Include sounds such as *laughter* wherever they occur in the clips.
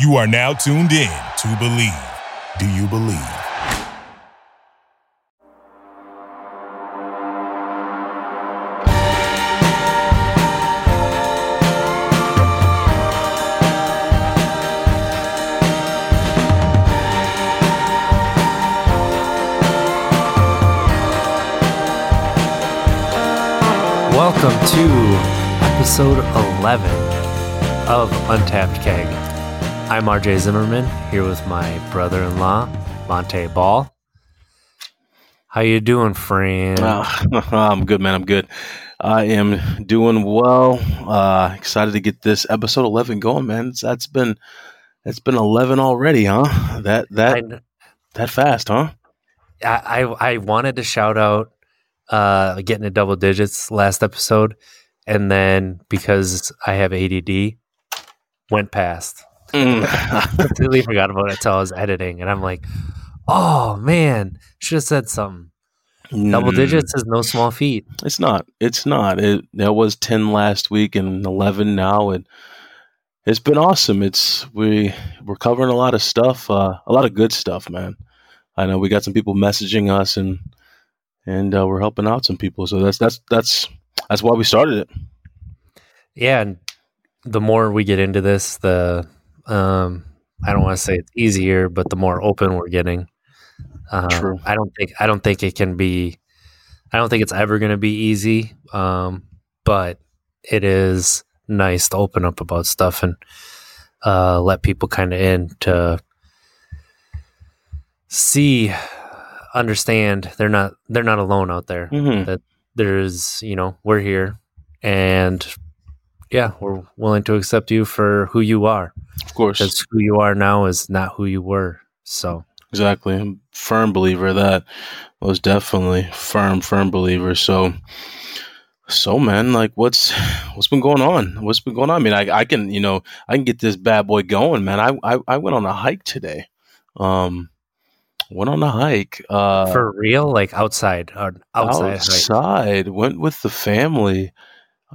You are now tuned in to Believe. Do you believe? Welcome to episode 11 of Untapped Keg. I'm RJ Zimmerman here with my brother-in-law, Monte Ball. How you doing, friend? Uh, *laughs* I'm good, man. I'm good. I am doing well. Uh, excited to get this episode 11 going, man. It's, that's been it's been 11 already, huh? That that I, that fast, huh? I I wanted to shout out uh, getting to double digits last episode, and then because I have ADD, went past. Mm. *laughs* completely forgot about it until I was editing, and I'm like, "Oh man, should have said something." Double Mm, digits is no small feat. It's not. It's not. It there was 10 last week and 11 now, and it's been awesome. It's we we're covering a lot of stuff, uh, a lot of good stuff, man. I know we got some people messaging us and and uh, we're helping out some people. So that's that's that's that's why we started it. Yeah, and the more we get into this, the um, I don't want to say it's easier, but the more open we're getting. Um, True. I don't think I don't think it can be. I don't think it's ever going to be easy. Um, but it is nice to open up about stuff and uh, let people kind of in to see, understand they're not they're not alone out there hmm there's you know we're here and yeah we're willing to accept you for who you are Of course, because who you are now is not who you were so exactly. I'm a firm believer of that was definitely firm, firm believer. So, so man, like, what's what's been going on? What's been going on? I mean, I, I can you know I can get this bad boy going, man. I I, I went on a hike today. Um, went on a hike. Uh, for real like outside or outside, hike. outside went with the family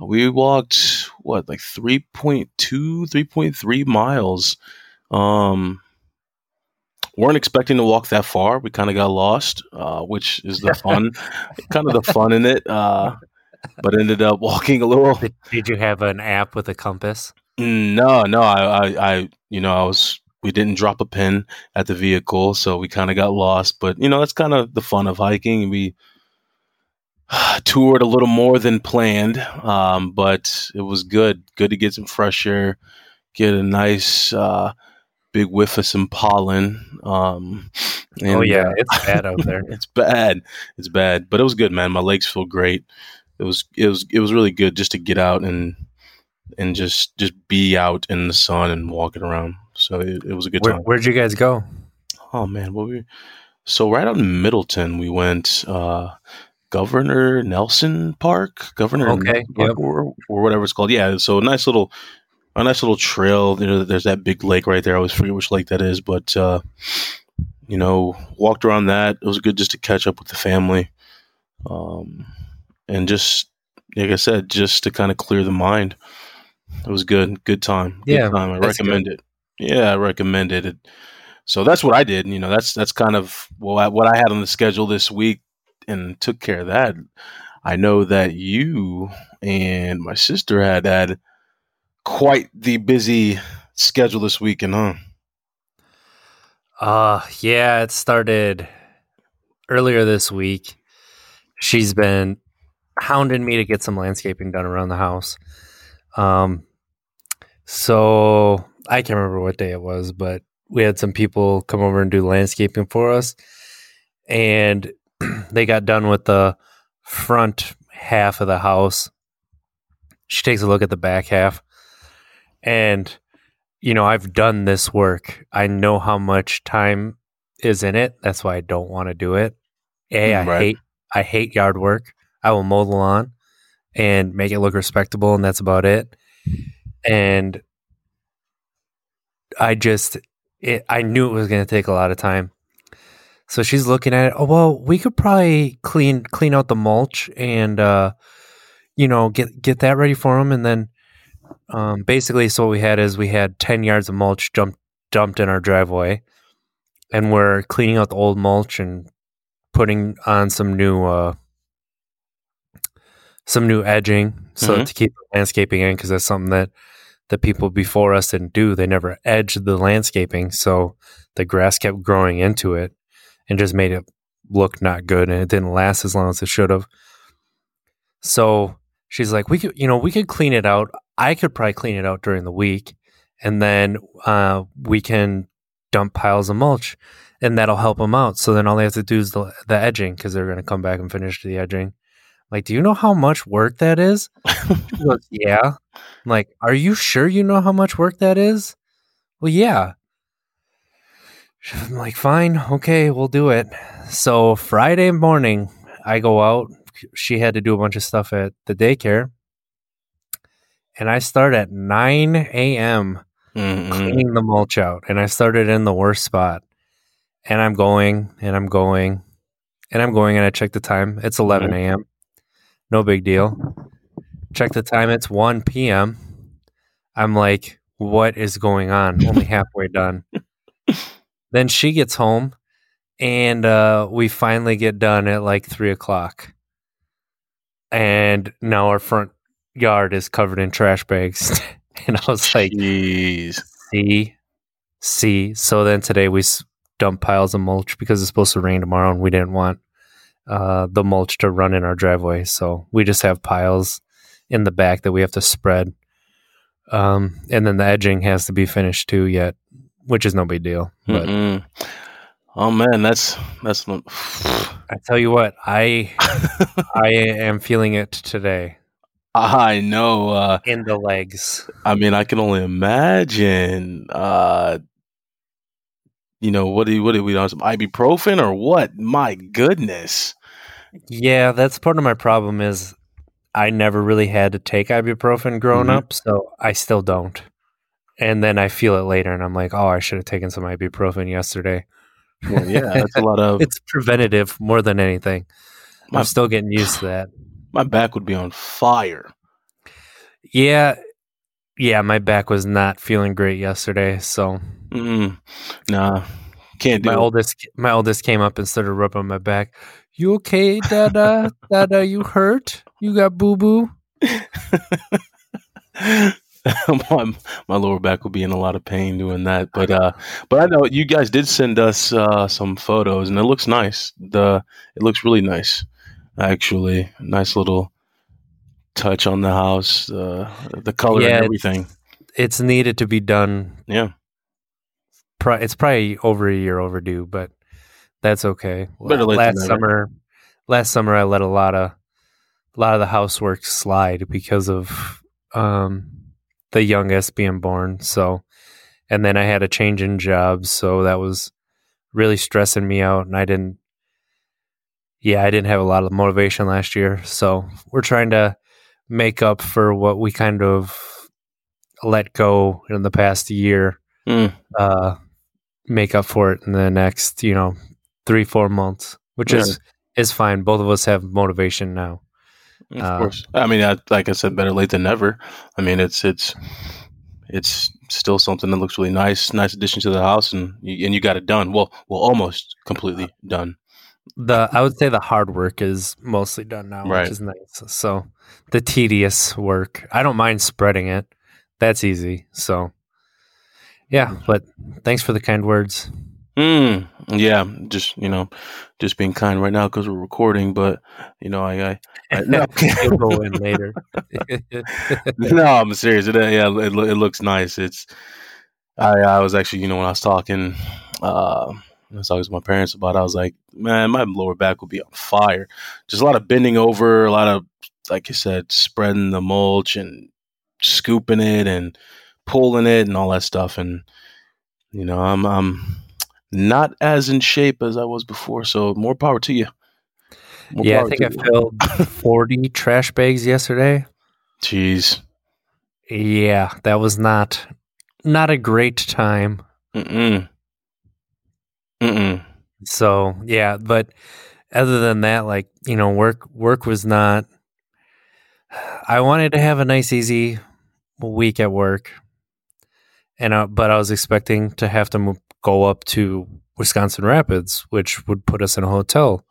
we walked what like 3.2 3.3 miles. Um weren't expecting to walk that far. We kind of got lost uh which is the *laughs* fun kind of the fun in it uh but ended up walking a little did, did you have an app with a compass? No no I, I i you know i was we didn't drop a pin at the vehicle so we kind of got lost but you know that's kind of the fun of hiking. We *sighs* toured a little more than planned um, but it was good. Good to get some fresh air get a nice uh, big whiff of some pollen um, oh yeah uh, it's bad out there. *laughs* It's bad. It's bad but it was good man. My legs feel great. It was it was it was really good just to get out and and just just be out in the sun and walking around. So it, it was a good Where, time. where'd you guys go? Oh man what we so right out in middleton we went uh governor nelson park? Governor Okay, Park yep. or, or whatever it's called. Yeah so a nice little a nice little trail. You know, there's that big lake right there. I always forget which lake that is but uh you know walked around that. It was good just to catch up with the family. Um and just like i said just to kind of clear the mind. It was good. Good time. Good Yeah, time. I recommend it. Yeah i recommend it. it so that's what i did. You know that's that's kind of well, I, what I had on the schedule this week and took care of that i know that you and my sister had had quite the busy schedule this weekend huh Uh yeah, it started earlier this week. She's been hounding me to get some landscaping done around the house. Um so I can't remember what day it was, but we had some people come over and do landscaping for us. And *clears throat* they got done with the front half of the house. She takes a look at the back half and you know, I've done this work. I know how much time is in it. That's why I don't want to do it. A, I Right. hate I hate yard work. I will mow the lawn and make it look respectable, and that's about it. And I just it, I knew it was going to take a lot of time. So she's looking at it. Oh well, we could probably clean clean out the mulch and uh, you know get get that ready for them, and then um, basically, so what we had is we had ten yards of mulch dumped dumped in our driveway, and we're cleaning out the old mulch and putting on some new uh, some new edging so Mhm. to keep landscaping in because that's something that the people before us didn't do. They never edged the landscaping, so the grass kept growing into it and just made it look not good, and it didn't last as long as it should have. So she's like, "We could, you know, we could clean it out. I could probably clean it out during the week, and then uh, we can dump piles of mulch, and that'll help them out. So then all they have to do is the, the edging because they're going to come back and finish the edging." Like, do you know how much work that is? *laughs* She goes, yeah. I'm like, are you sure you know how much work that is? Well, yeah. I'm like, fine, okay, we'll do it. So Friday morning, I go out. She had to do a bunch of stuff at the daycare. And I start at 9 a.m. Mm-mm. cleaning the mulch out. And I started in the worst spot. And I'm going and I'm going and I'm going and I check the time. It's 11 mm-hmm. a.m. No big deal. Check the time. It's 1 p.m. I'm like, what is going on? Only halfway done. *laughs* then she gets home and uh, we finally get done at like 3 o'clock. And now our front yard is covered in trash bags. *laughs* and I was like, Jeez. see, see. So then today we dumped piles of mulch because it's supposed to rain tomorrow, and we didn't want uh, the mulch to run in our driveway. So we just have piles in the back that we have to spread. Um, and then the edging has to be finished too yet, which is no big deal. But Mm-mm. Oh man, that's that's. I tell you what, I *laughs* I am feeling it today I know. Uh, in the legs. I mean, I can only imagine. Uh, you know, what do what did we on some ibuprofen or what? My goodness. Yeah, that's part of my problem is I never really had to take ibuprofen growing Mhm. up, so I still don't. And then I feel it later and I'm like, "Oh, I should have taken some ibuprofen yesterday." Well, yeah, that's a *laughs* lot of. It's preventative more than anything. My- I'm still getting used to that. My back would be on fire. Yeah. Yeah, my back was not feeling great yesterday, so Mm-mm. Nah, can't do my it. oldest my oldest came up and started rubbing my back. You okay, Dada? *laughs* Dada, you hurt? You got boo boo? *laughs* *laughs* my, my lower back will be in a lot of pain doing that. But uh, but I know you guys did send us uh, some photos, and it looks nice. The it looks really nice, actually. Nice little touch on the house, uh, the color Yeah, and everything. It's needed to be done Yeah, Pro- it's probably over a year overdue, but that's okay. Better last summer, last summer I let a lot of a lot of the housework slide because of um, the youngest being born. So, and then I had a change in jobs, so that was really stressing me out, and I didn't. Yeah, I didn't have a lot of motivation last year, so we're trying to make up for what we kind of let go in the past year Mm, uh, make up for it in the next, you know, three four months, which Yeah. is is fine. Both of us have motivation now. Of Uh, course. I mean, I, like I said, better late than never. I mean, it's it's it's still something that looks really nice. Nice addition to the house, and you, and you got it done. Well, well, almost completely done. The I would say the hard work is mostly done now, Right. which is nice. So the tedious work, I don't mind spreading it. That's easy. So yeah, but thanks for the kind words. Mm, yeah, just you know, just being kind right now because we're recording. But you know, I, I, I no, *laughs* You'll go in later. *laughs* no, I'm serious. It, yeah, it, it looks nice. It's I, I was actually, you know, when I was talking, uh, I was talking to my parents about. it, I was like, man, my lower back will be on fire. Just a lot of bending over, a lot of, like you said, spreading the mulch and scooping it and pulling it and all that stuff. And you know, I'm I'm not as in shape as I was before. So more power to you. More yeah, I think I filled *laughs* forty trash bags yesterday. Jeez. Yeah, that was not not a great time. Mm-mm. Mm-mm. So yeah, but other than that, like you know, work work was not. I wanted to have a nice, easy week at work, and uh, but I was expecting to have to go up to Wisconsin Rapids, which would put us in a hotel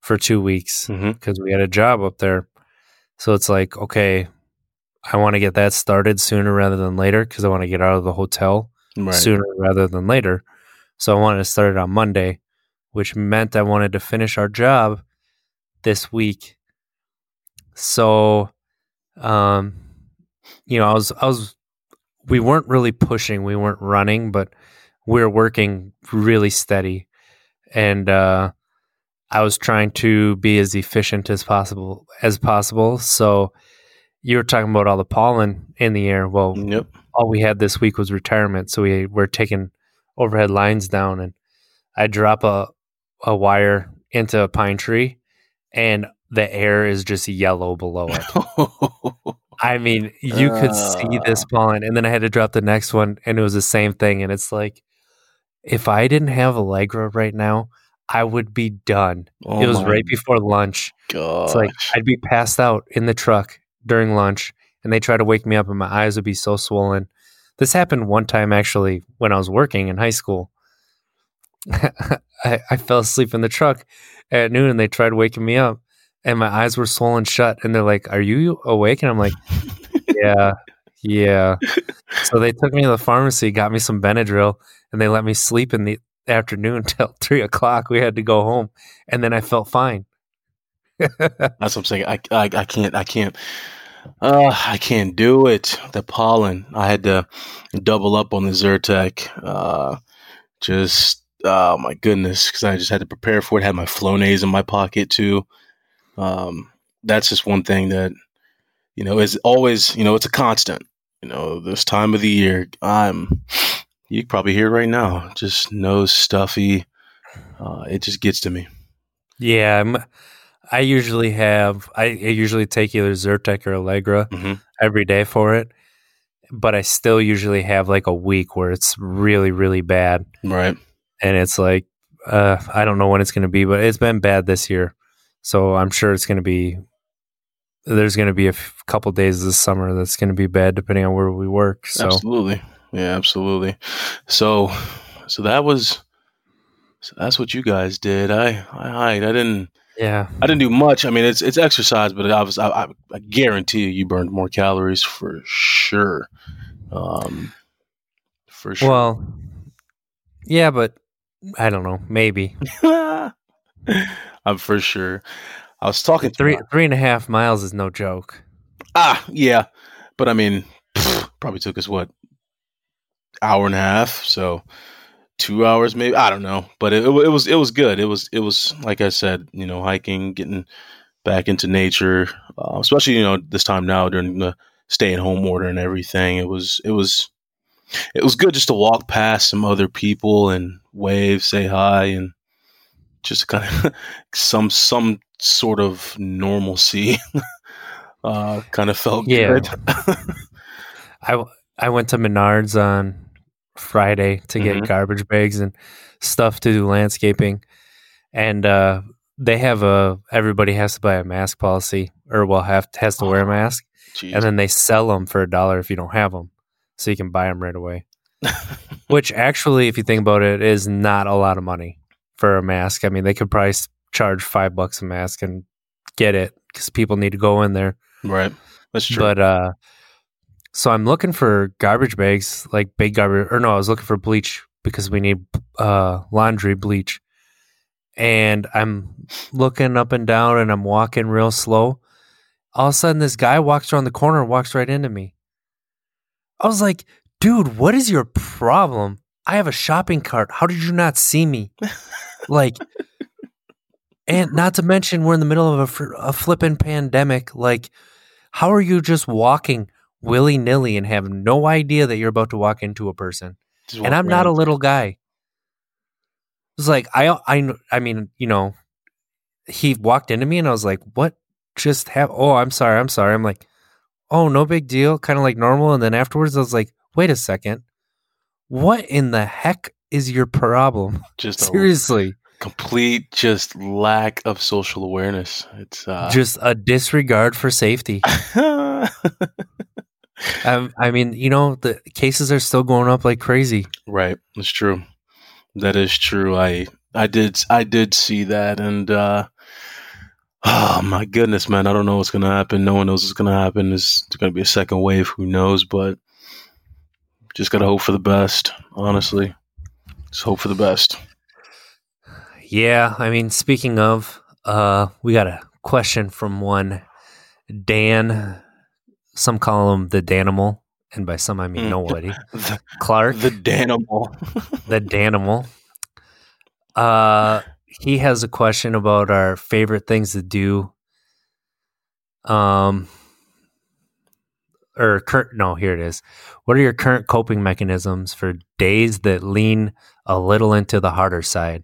for two weeks because we had a job up there. So it's like, okay, I want to get that started sooner rather than later because I want to get out of the hotel Right. sooner rather than later. So I wanted to start it on Monday, which meant I wanted to finish our job this week. So, um, you know, I was, I was, we weren't really pushing, we weren't running, but were working really steady. And, uh, I was trying to be as efficient as possible as possible. So you were talking about all the pollen in the air. Well, Yep. all we had this week was retirement, so we were taking overhead lines down, and I drop a a wire into a pine tree, and the air is just yellow below it. *laughs* I mean, you could see this pollen, and then I had to drop the next one, and it was the same thing. And it's like, if I didn't have Allegra right now, I would be done. oh it was right before lunch. God. It's like I'd be passed out in the truck during lunch, and they try to wake me up, and my eyes would be so swollen. This happened one time actually when I was working in high school. *laughs* I, I fell asleep in the truck at noon, and they tried waking me up, and my eyes were swollen shut. And they're like, "Are you awake?" And I'm like, *laughs* "Yeah, yeah." So they took me to the pharmacy, got me some Benadryl, and they let me sleep in the afternoon *laughs* till three o'clock. We had to go home, and then I felt fine. *laughs* That's what I'm saying. I, I, I can't. I can't. Uh, I can't do it. The pollen. I had to double up on the Zyrtec. Uh, just oh my goodness, because I just had to prepare for it. Had my Flonase in my pocket too. Um, that's just one thing that you know is always you know it's a constant. You know this time of the year. I'm. You can probably hear it right now. Just nose stuffy. Uh, it just gets to me. Yeah, I'm, I usually have. I, I usually take either Zyrtec or Allegra Mhm. every day for it, but I still usually have like a week where it's really, really bad, Right. and it's like uh, I don't know when it's going to be, but it's been bad this year, so I'm sure it's going to be. There's going to be a f- couple days this summer that's going to be bad, depending on where we work. So Absolutely. Yeah, absolutely. So, so that was, so that's what you guys did. I, I. I didn't, yeah, I didn't do much. I mean, it's, it's exercise, but I was, I, I, I guarantee you, you burned more calories for sure. Um, for sure. well, yeah, but I don't know, maybe *laughs* I'm for sure. I was talking to three my- three and a half miles is no joke. Ah, yeah, but I mean, pfft, probably took us what hour and a half, so two hours maybe. I don't know, but it, it was it was good. It was it was like I said, you know, hiking, getting back into nature, uh, especially you know this time now during the stay at home order and everything. It was it was it was good just to walk past some other people and wave, say hi, and just kind of *laughs* some some sort of normalcy. *laughs* uh, kind of felt Yeah. good. I, w- I went to Menards on Friday to get Mhm. garbage bags and stuff to do landscaping, and uh, they have a everybody has to buy a mask policy, or well, have has to wear a Oh, mask, Jeez. and then they sell them for a dollar if you don't have them, so you can buy them right away. *laughs* Which actually, if you think about it, is not a lot of money for a mask. I mean, they could probably charge five bucks a mask and get it because people need to go in there. right. That's true. But uh so I'm looking for garbage bags, like big garbage or no, I was looking for bleach because we need uh laundry bleach. And I'm looking up and down and I'm walking real slow. All of a sudden this guy walks around the corner and walks right into me. I was like, dude, what is your problem? I have a shopping cart. How did you not see me? *laughs* like and not to mention we're in the middle of a, fr- a flipping pandemic. Like how are you just walking willy nilly and have no idea that you're about to walk into a person? And I'm not a little guy. It's like I I I mean you know, he walked into me and I was like, what just happened? Oh, I'm sorry, I'm sorry. I'm like, oh, no big deal, kind of like normal. And then afterwards, I was like, wait a second, what in the heck is your problem? *laughs* just Seriously, complete just lack of social awareness. It's uh, just a disregard for safety. *laughs* Um, I mean, you know, the cases are still going up like crazy. Right, that's true. That is true. I I did I did see that, and uh, oh my goodness, man, I don't know what's gonna happen. No one knows what's gonna happen. Is gonna be a second wave? Who knows? But just gotta hope for the best. Honestly, just hope for the best. Yeah, I mean, speaking of, uh, we got a question from one Dan. Some call him the Danimal, and by some I mean Mm. *laughs* nobody. the, Clark, the Danimal. *laughs* the Danimal. Uh, he has a question about our favorite things to do. Um, or current. No, here it is. What are your current coping mechanisms for days that lean a little into the harder side?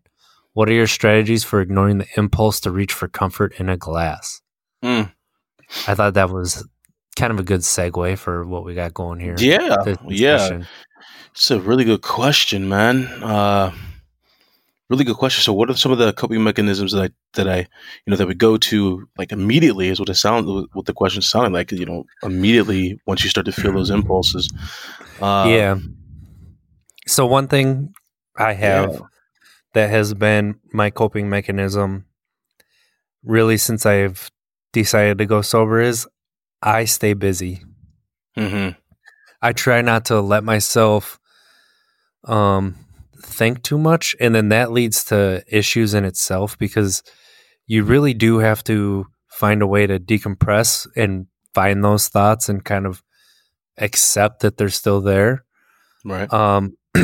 What are your strategies for ignoring the impulse to reach for comfort in a glass? Mm. I thought that was kind of a good segue for what we got going here. Yeah, yeah. It's a really good question, man. Uh, really good question. So, what are some of the coping mechanisms that I that I you know that we go to like immediately? Is what it sound what the question sounded like. You know, immediately once you start to feel those impulses. Uh, yeah. So one thing I have Yeah. that has been my coping mechanism really since I've decided to go sober is I stay busy. Mm-hmm. I try not to let myself um think too much and then that leads to issues in itself because you really do have to find a way to decompress and find those thoughts and kind of accept that they're still there Right. um *clears throat*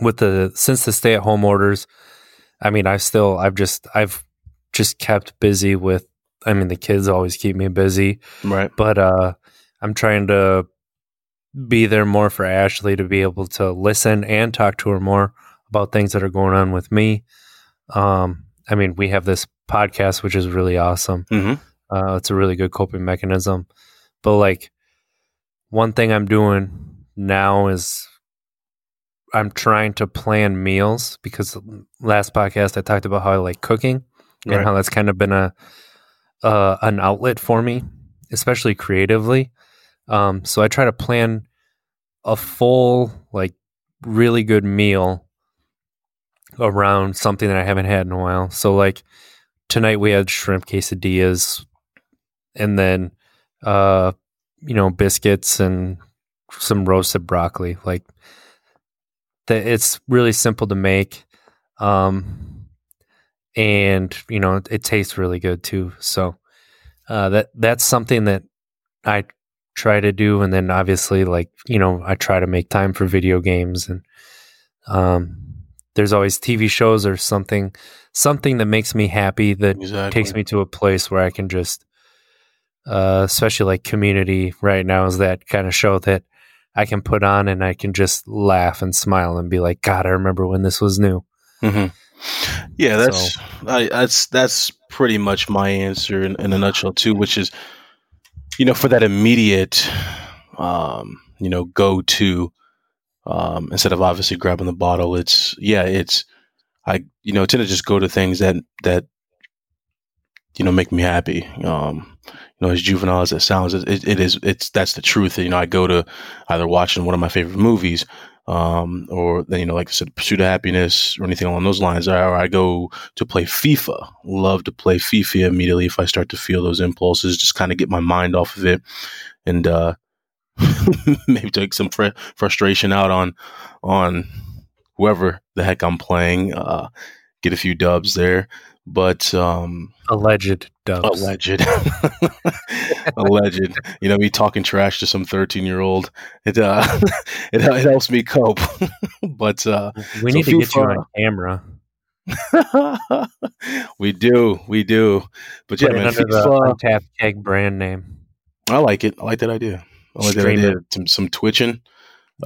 with the since the stay at home orders i mean i've still i've just i've just kept busy with i mean the kids always keep me busy right. but uh i'm trying to be there more for ashley to be able to listen and talk to her more about things that are going on with me um i mean we have this podcast which is really awesome Mm-hmm. uh, it's a really good coping mechanism. But like one thing I'm doing now is I'm trying to plan meals because last podcast I talked about how I like cooking and Right. how that's kind of been a uh, an outlet for me, especially creatively. Um, so I try to plan a full, like, really good meal around something that I haven't had in a while. So like tonight we had shrimp quesadillas and then uh you know biscuits and some roasted broccoli like it's really simple to make um and you know it, it tastes really good too so uh that that's something that i try to do and then obviously like you know i try to make time for video games and um there's always tv shows or something something that makes me happy that Exactly. takes me to a place where I can just, uh, especially like Community right now is that kind of show that I can put on and I can just laugh and smile and be like, God, I remember when this was new. hmm Yeah, that's I, that's that's pretty much my answer in, in a nutshell too, which is, you know, for that immediate, um, you know, go to, um, instead of obviously grabbing the bottle, it's yeah, it's I you know tend to just go to things that that you know make me happy. Um, you know, as juvenile as it sounds, it, it is it's that's the truth. You know, I go to either watching one of my favorite movies, um, or then you know, like I said, Pursuit of Happiness or anything along those lines. Or I go to play FIFA. Love to play FIFA immediately if I start to feel those impulses. Just kind of get my mind off of it, and uh, *laughs* maybe take some fr- frustration out on on whoever the heck I'm playing. Uh, get a few dubs there, but um, Alleged dubs. alleged, *laughs* alleged. You know, me talking trash to some 13 year old. It uh, *laughs* it, it helps me cope. *laughs* but uh, we so need to get you on camera. we do, we do. But yeah, Put man, under the FIFA, Keg brand name. I like it. I like that idea. I like that idea. Some, some twitching.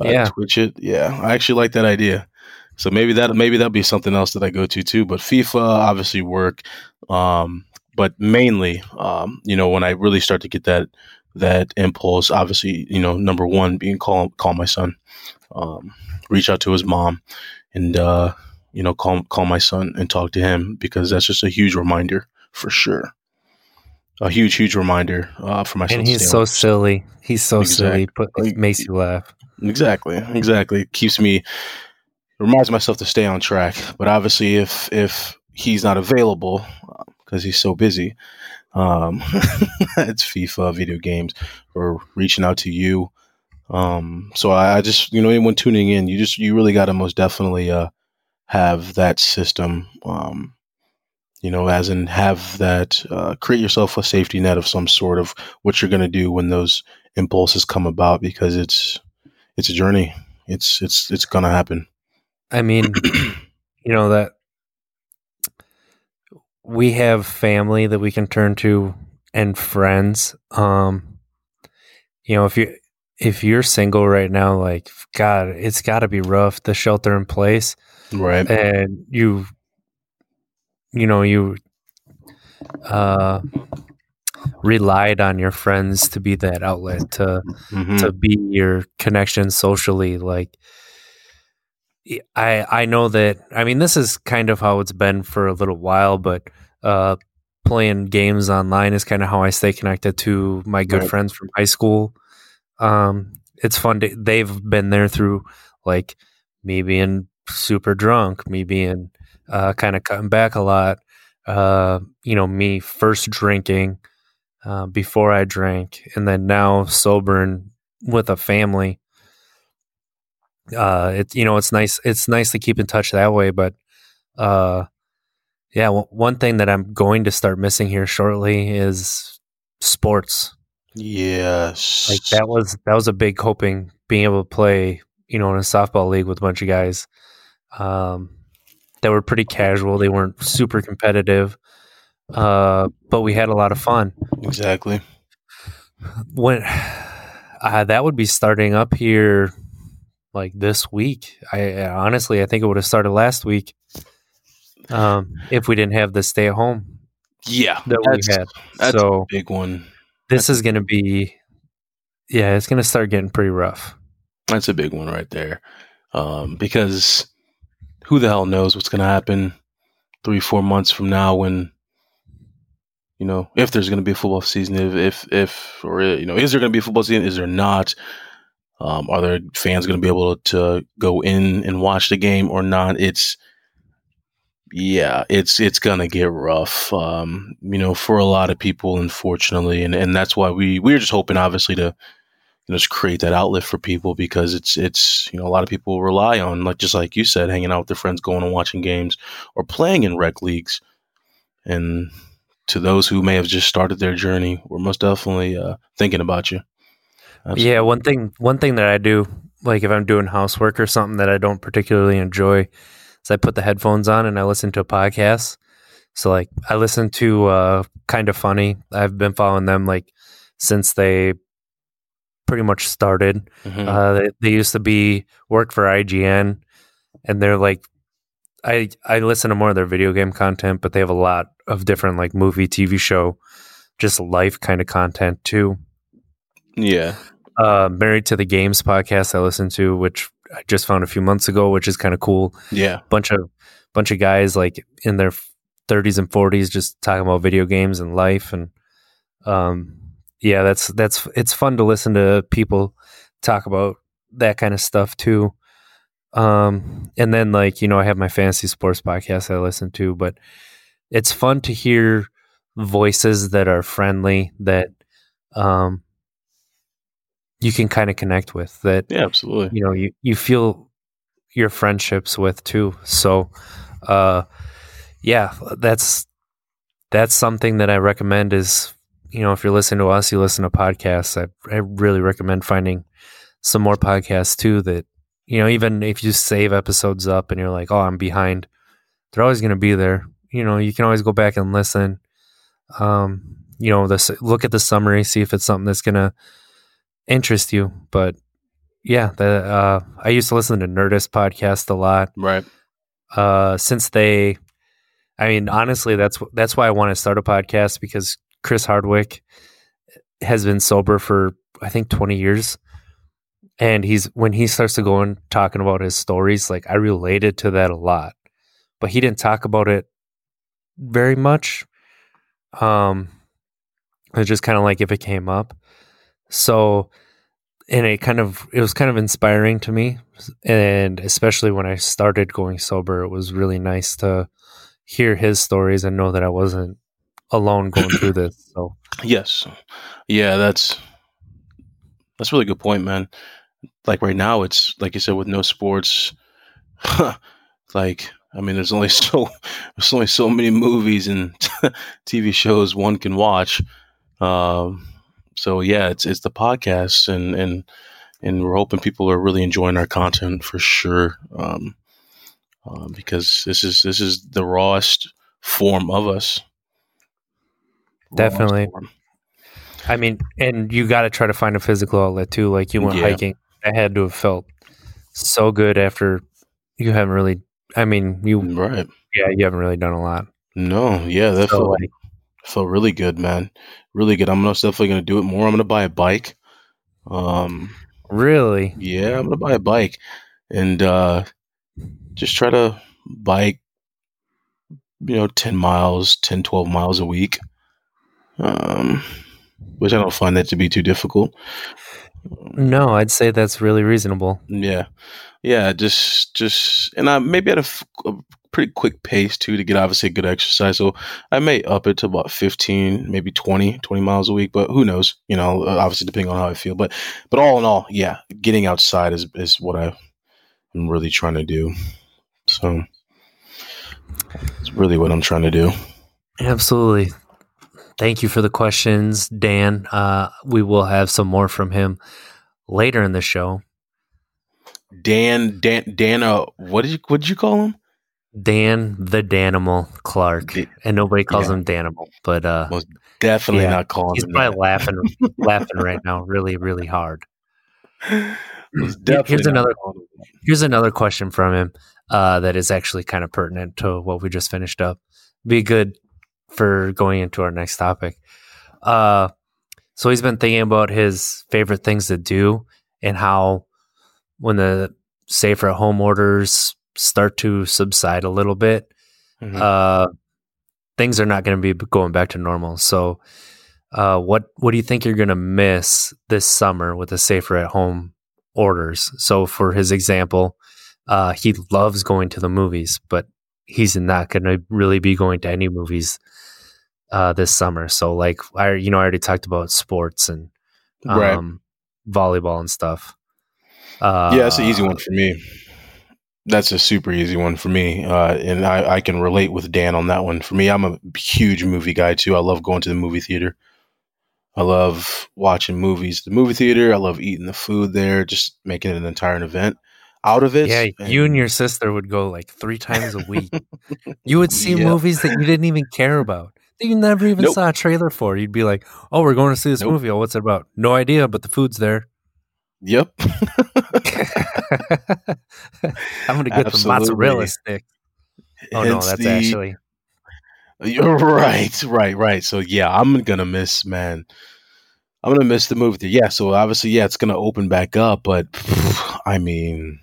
Uh, Yeah. Twitch it. Yeah, I actually like that idea. So maybe that maybe that'll be something else that I go to too. But FIFA obviously work. Um, but mainly, um, you know, when I really start to get that that impulse, obviously, you know, number one being call call my son, um, reach out to his mom, and uh, you know, call call my son and talk to him because that's just a huge reminder for sure. a huge, huge reminder uh, for myself. And he's so on- silly. He's so silly, but it makes you laugh. Exactly, exactly. It keeps me reminds myself to stay on track. But obviously, if if he's not available because he's so busy, um, *laughs* it's FIFA, video games, or reaching out to you. Um, so I, I just you know anyone tuning in, you just you really got to most definitely uh, have that system. Um, you know, as in have that uh, create yourself a safety net of some sort of what you're going to do when those impulses come about because it's it's a journey. It's it's it's gonna happen. I mean, you know that we have family that we can turn to and friends. Um, you know, if you if you're single right now, like God, it's got to be rough. The shelter in place, Right. and you, you know, you uh relied on your friends to be that outlet to Mhm. to be your connection socially like i i know that i mean this is kind of how it's been for a little while but uh playing games online is kind of how i stay connected to my good Right. friends from high school um it's fun to, they've been there through like me being super drunk me being uh kind of cutting back a lot uh you know me first drinking uh, before I drank, and then now sober and with a family. Uh, it's you know it's nice it's nice to keep in touch that way, but uh, yeah, w- one thing that I'm going to start missing here shortly is sports. yes. Like that was that was a big coping being able to play you know in a softball league with a bunch of guys um, that were pretty casual. They weren't super competitive, uh, but we had a lot of fun. Exactly. when *sighs* uh, that would be starting up here like this week i honestly i think it would have started last week um if we didn't have the stay at home Yeah. that That's, we had that's a so big one. this is gonna be yeah it's gonna start getting pretty rough That's a big one right there. Um, because who the hell knows what's gonna happen three, four months from now when you know, if there's going to be a football season, if, if, if, or, you know, is there going to be a football season? Is there not? Um, are there fans going to be able to go in and watch the game or not? It's, yeah, it's, it's going to get rough, um, you know, for a lot of people, unfortunately. And, and that's why we, we're just hoping, obviously, to, you know, just create that outlet for people because it's, it's, you know, a lot of people rely on, like, just like you said, hanging out with their friends, going and watching games or playing in rec leagues. And, to those who may have just started their journey, we're most definitely uh, thinking about you. Absolutely. yeah one thing one thing that i do like if i'm doing housework or something that i don't particularly enjoy is i put the headphones on and i listen to a podcast so like i listen to uh kind of funny i've been following them like since they pretty much started Mhm. uh they, they used to be work for ign and they're like i i listen to more of their video game content but they have a lot of different like movie tv show just life kind of content too yeah. Uh, Married to the Games podcast I listened to, which I just found a few months ago, which is kind of cool. Yeah. Bunch of bunch of guys like in their 30s and 40s just talking about video games and life, and um, yeah, that's that's it's fun to listen to people talk about that kind of stuff too. Um, and then like you know, I have my fantasy sports podcast I listen to, but it's fun to hear voices that are friendly that um you can kind of connect with that Yeah, absolutely. you know you, you feel your friendships with too. So uh yeah that's that's something that i recommend is you know if you're listening to us you listen to podcasts i, I really recommend finding some more podcasts too that you know even if you save episodes up and you're like oh i'm behind they're always going to be there. You know you can always go back and listen. Um you know this look at the summary see if it's something that's going to interest you but yeah the uh i used to listen to nerdist podcast a lot Right. uh since they i mean honestly that's that's why i want to start a podcast because chris hardwick has been sober for i think 20 years and he's when he starts to go and talking about his stories like i related to that a lot but he didn't talk about it very much um It's just kind of like if it came up. So, and it kind of it was kind of inspiring to me, and especially when I started going sober, it was really nice to hear his stories and know that I wasn't alone going through *clears throat* this. So, Yes. Yeah, that's that's a really good point, man. Like right now it's like you said with no sports *laughs* like I mean there's only *laughs* so there's only so many movies and *laughs* TV shows one can watch. Um so yeah, it's it's the podcast, and and and we're hoping people are really enjoying our content for sure. Um uh, because this is this is the rawest form of us. Definitely. I mean, and you got to try to find a physical outlet too. Like you went Yeah. hiking, I had to have felt so good after you haven't really. I mean, you Right. yeah, you haven't really done a lot. No, yeah, that So felt felt really good, man. Really good. I'm most definitely gonna do it more. I'm gonna buy a bike. Um, really, yeah, I'm gonna buy a bike and uh, just try to bike, you know, 10 miles, 10, 12 miles a week. Um, which I don't find that to be too difficult. no, I'd say that's really reasonable. Yeah, yeah, just just, and I maybe at a, f- a pretty quick pace too to get obviously a good exercise. So I may up it to about fifteen, maybe 20, 20 miles a week, but who knows? You know, uh, obviously depending on how I feel. But but all in all, yeah, getting outside is is what I am really trying to do. So it's really what I'm trying to do. Absolutely. Thank you for the questions, Dan. Uh, we will have some more from him later in the show. Dan Dan Dana, what did you what did you call him? Dan the Danimal Clark, and nobody calls yeah. him Danimal, but uh, Most Definitely Yeah, not calling he's him probably that. laughing, *laughs* laughing right now, really, really hard. Most Here- definitely here's another-. Here's another question from him uh, that is actually kind of pertinent to what we just finished up. Be good for going into our next topic. Uh, so he's been thinking about his favorite things to do and how when the safer at home orders start to subside a little bit, Mhm. uh, things are not going to be going back to normal. So, uh, what what do you think you're going to miss this summer with the safer at home orders? So, for his example, uh, he loves going to the movies, but he's not going to really be going to any movies uh, this summer. So, like I, you know, I already talked about sports and right. um, volleyball and stuff. Uh, yeah, that's an easy one for me. That's a super easy one for me, uh, and I, I can relate with Dan on that one. For me, I'm a huge movie guy too. I love going to the movie theater. I love watching movies. The movie theater. I love eating the food there. Just making it an entire event out of it. Yeah, you and your sister would go like three times a week. *laughs* you would see Yeah. movies that you didn't even care about. That you never even Nope. saw a trailer for. You'd be like, "Oh, we're going to see this Nope. movie. Oh, what's it about? No idea, but the food's there. Yep. *laughs* I'm gonna get the mozzarella Absolutely. stick. Oh no, that's the- actually You're right, right, right. So yeah, I'm gonna miss, man. I'm gonna miss the movie theater. Yeah, so obviously, yeah, it's gonna open back up, but *sighs* I mean,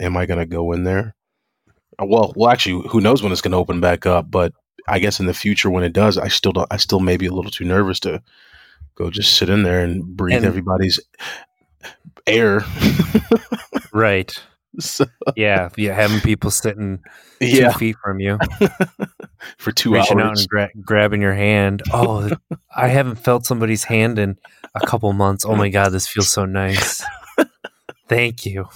am I gonna go in there? Well, well, actually, who knows when it's gonna open back up? But I guess in the future, when it does, I still don't. I still may be a little too nervous to go just sit in there and breathe And- everybody's air. right. *laughs* so, Yeah, yeah, having people sitting two feet from you, *laughs* for two reaching out and gra- grabbing your hand. Oh, *laughs* I haven't felt somebody's hand in a couple months. Oh my god, this feels so nice. Thank you.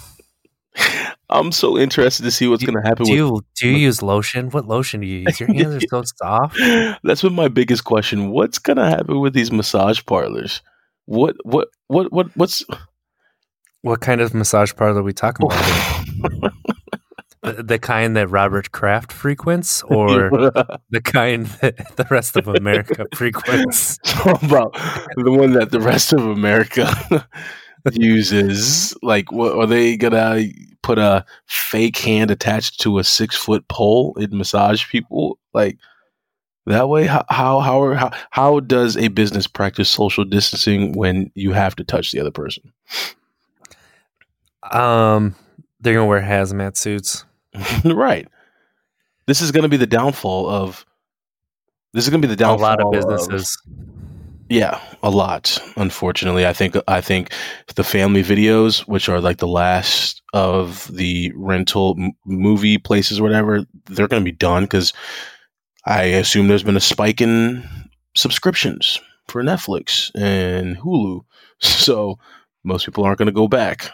I'm so interested to see what's gonna happen Do with you do you use lotion? What lotion do you use? Your hands are so soft. That's been my biggest question. What's gonna happen with these massage parlors? What what what what what's What kind of massage parlor are we talking about? *laughs* the, the kind that Robert Kraft frequents, or *laughs* the kind that the rest of America *laughs* frequents? about the one that the rest of America uses? Like, what are they gonna put a fake hand attached to a six foot pole and massage people like that way? How how how how, how does a business practice social distancing when you have to touch the other person? Um, they're gonna wear hazmat suits. *laughs* right. This is going to be the downfall of. This is to be the downfall. A lot of businesses. Yeah, a lot. Unfortunately, I think I think the family videos, which are like the last of the rental m- movie places or whatever, they're going to be done because I assume there's been a spike in subscriptions for Netflix and Hulu. *laughs* So most people aren't going to go back.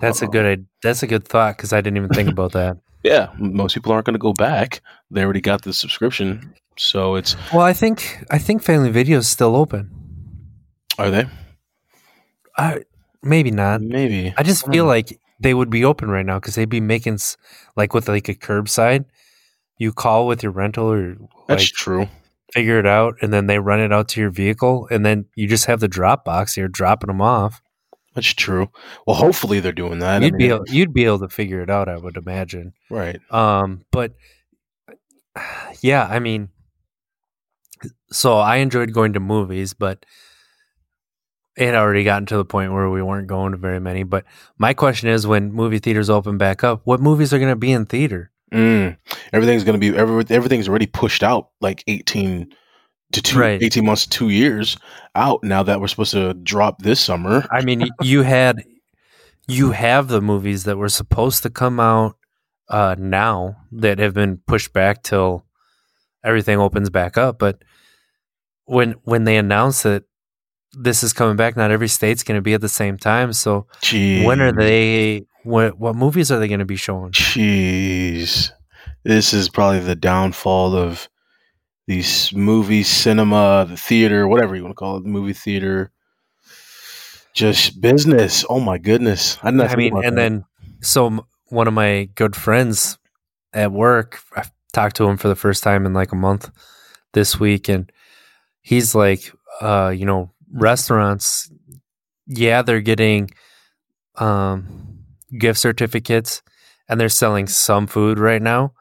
That's a good. That's a good thought because I didn't even think about that. *laughs* Yeah, most people aren't going to go back. They already got the subscription, so it's Well, I think I think Family Video is still open. are they? I maybe not. Maybe. I just feel like they would be open right now because they'd be making s- like with like a curbside. You call with your rental or That's like true. figure it out, and then they run it out to your vehicle, and then you just have the drop box. You're dropping them off. That's true. Well, hopefully they're doing that. You'd be mean, able, you'd be able to figure it out. I would imagine. right. Um, but *sighs* yeah, I mean, so I enjoyed going to movies, but it had already gotten to the point where we weren't going to very many. But my question is, when movie theaters open back up, what movies are going to be in theater? Mm. Everything's going to be every, everything's already pushed out like 18 to two, Right. 18 months to 2 years out now that we're supposed to drop this summer. *laughs* I mean, you had you have the movies that were supposed to come out uh, now that have been pushed back till everything opens back up. But when when they announce that this is coming back, not every state's going to be at the same time. So when are they? What what movies are they going to be showing? Jeez. This is probably the downfall of these movies, cinema, the theater, whatever you want to call it, the movie theater. Just business. Oh my goodness. I I mean, and then so one of my good friends at work, I talked to him for the first time in like a month this week, and he's like, uh, you know, restaurants, yeah, they're getting um, gift certificates and they're selling some food right now,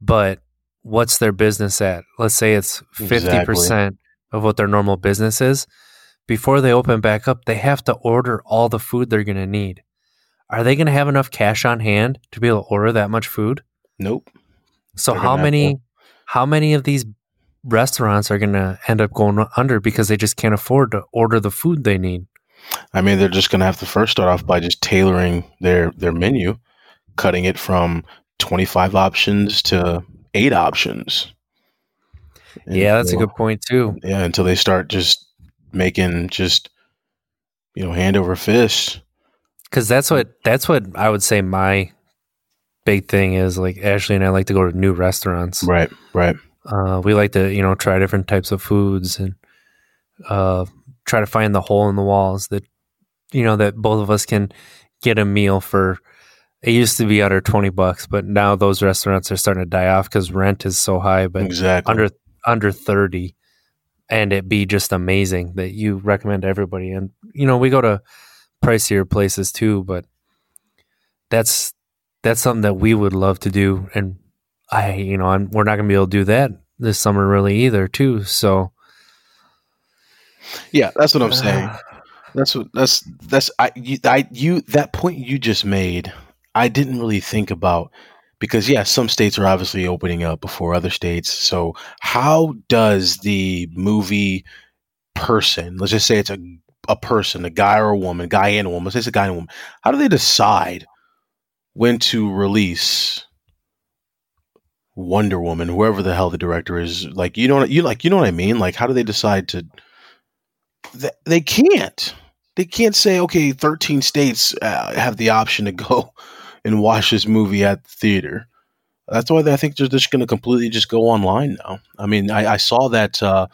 but what's their business at? Let's say it's fifty percent of what their normal business is. Before they open back up, they have to order all the food they're going to need. Are they going to have enough cash on hand to be able to order that much food? nope. So They're how many to. how many of these restaurants are going to end up going under because they just can't afford to order the food they need? I mean, they're just going to have to first start off by just tailoring their their menu, cutting it from 25 options to 8 options. And yeah, that's a good point too. Yeah, until they start just making just you know, hand over fist. Cuz that's what that's what I would say my big thing is like Ashley and I like to go to new restaurants. Right, right. Uh, we like to, you know, try different types of foods and uh, try to find the hole in the walls that, you know, that both of us can get a meal for. It used to be under twenty bucks, but now those restaurants are starting to die off because rent is so high. But exactly. under under thirty, and it'd be just amazing that you recommend everybody. And you know, we go to pricier places too, but that's that's something that we would love to do. And I, you know, I'm, we're not going to be able to do that this summer really either, too. So yeah, that's what I'm saying. *sighs* That's what that's that's I you, I you that point you just made. I didn't really think about because yeah, some states are obviously opening up before other states. So how does the movie person, let's just say it's a a person, a guy or a woman, guy and a woman, let's say it's a guy and a woman, how do they decide when to release Wonder Woman, whoever the hell the director is? Like you know what you like you know what I mean? Like how do they decide to th- they can't. They can't say, okay, 13 states uh, have the option to go and watch this movie at the theater. That's why I think they're just going to completely just go online now. I mean, I, I saw that. Uh,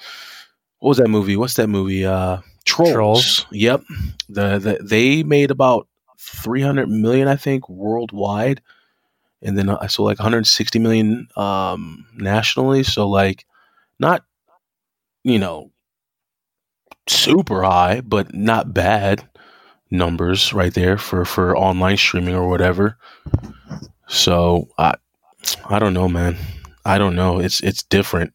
what was that movie? What's that movie? Uh, Trolls. Trolls. Yep. The, the they made about 300 million, I think, worldwide, and then I saw like 160 million um, nationally. So like, not you know super high, but not bad numbers right there for for online streaming or whatever. So I I don't know, man. I don't know. It's it's different.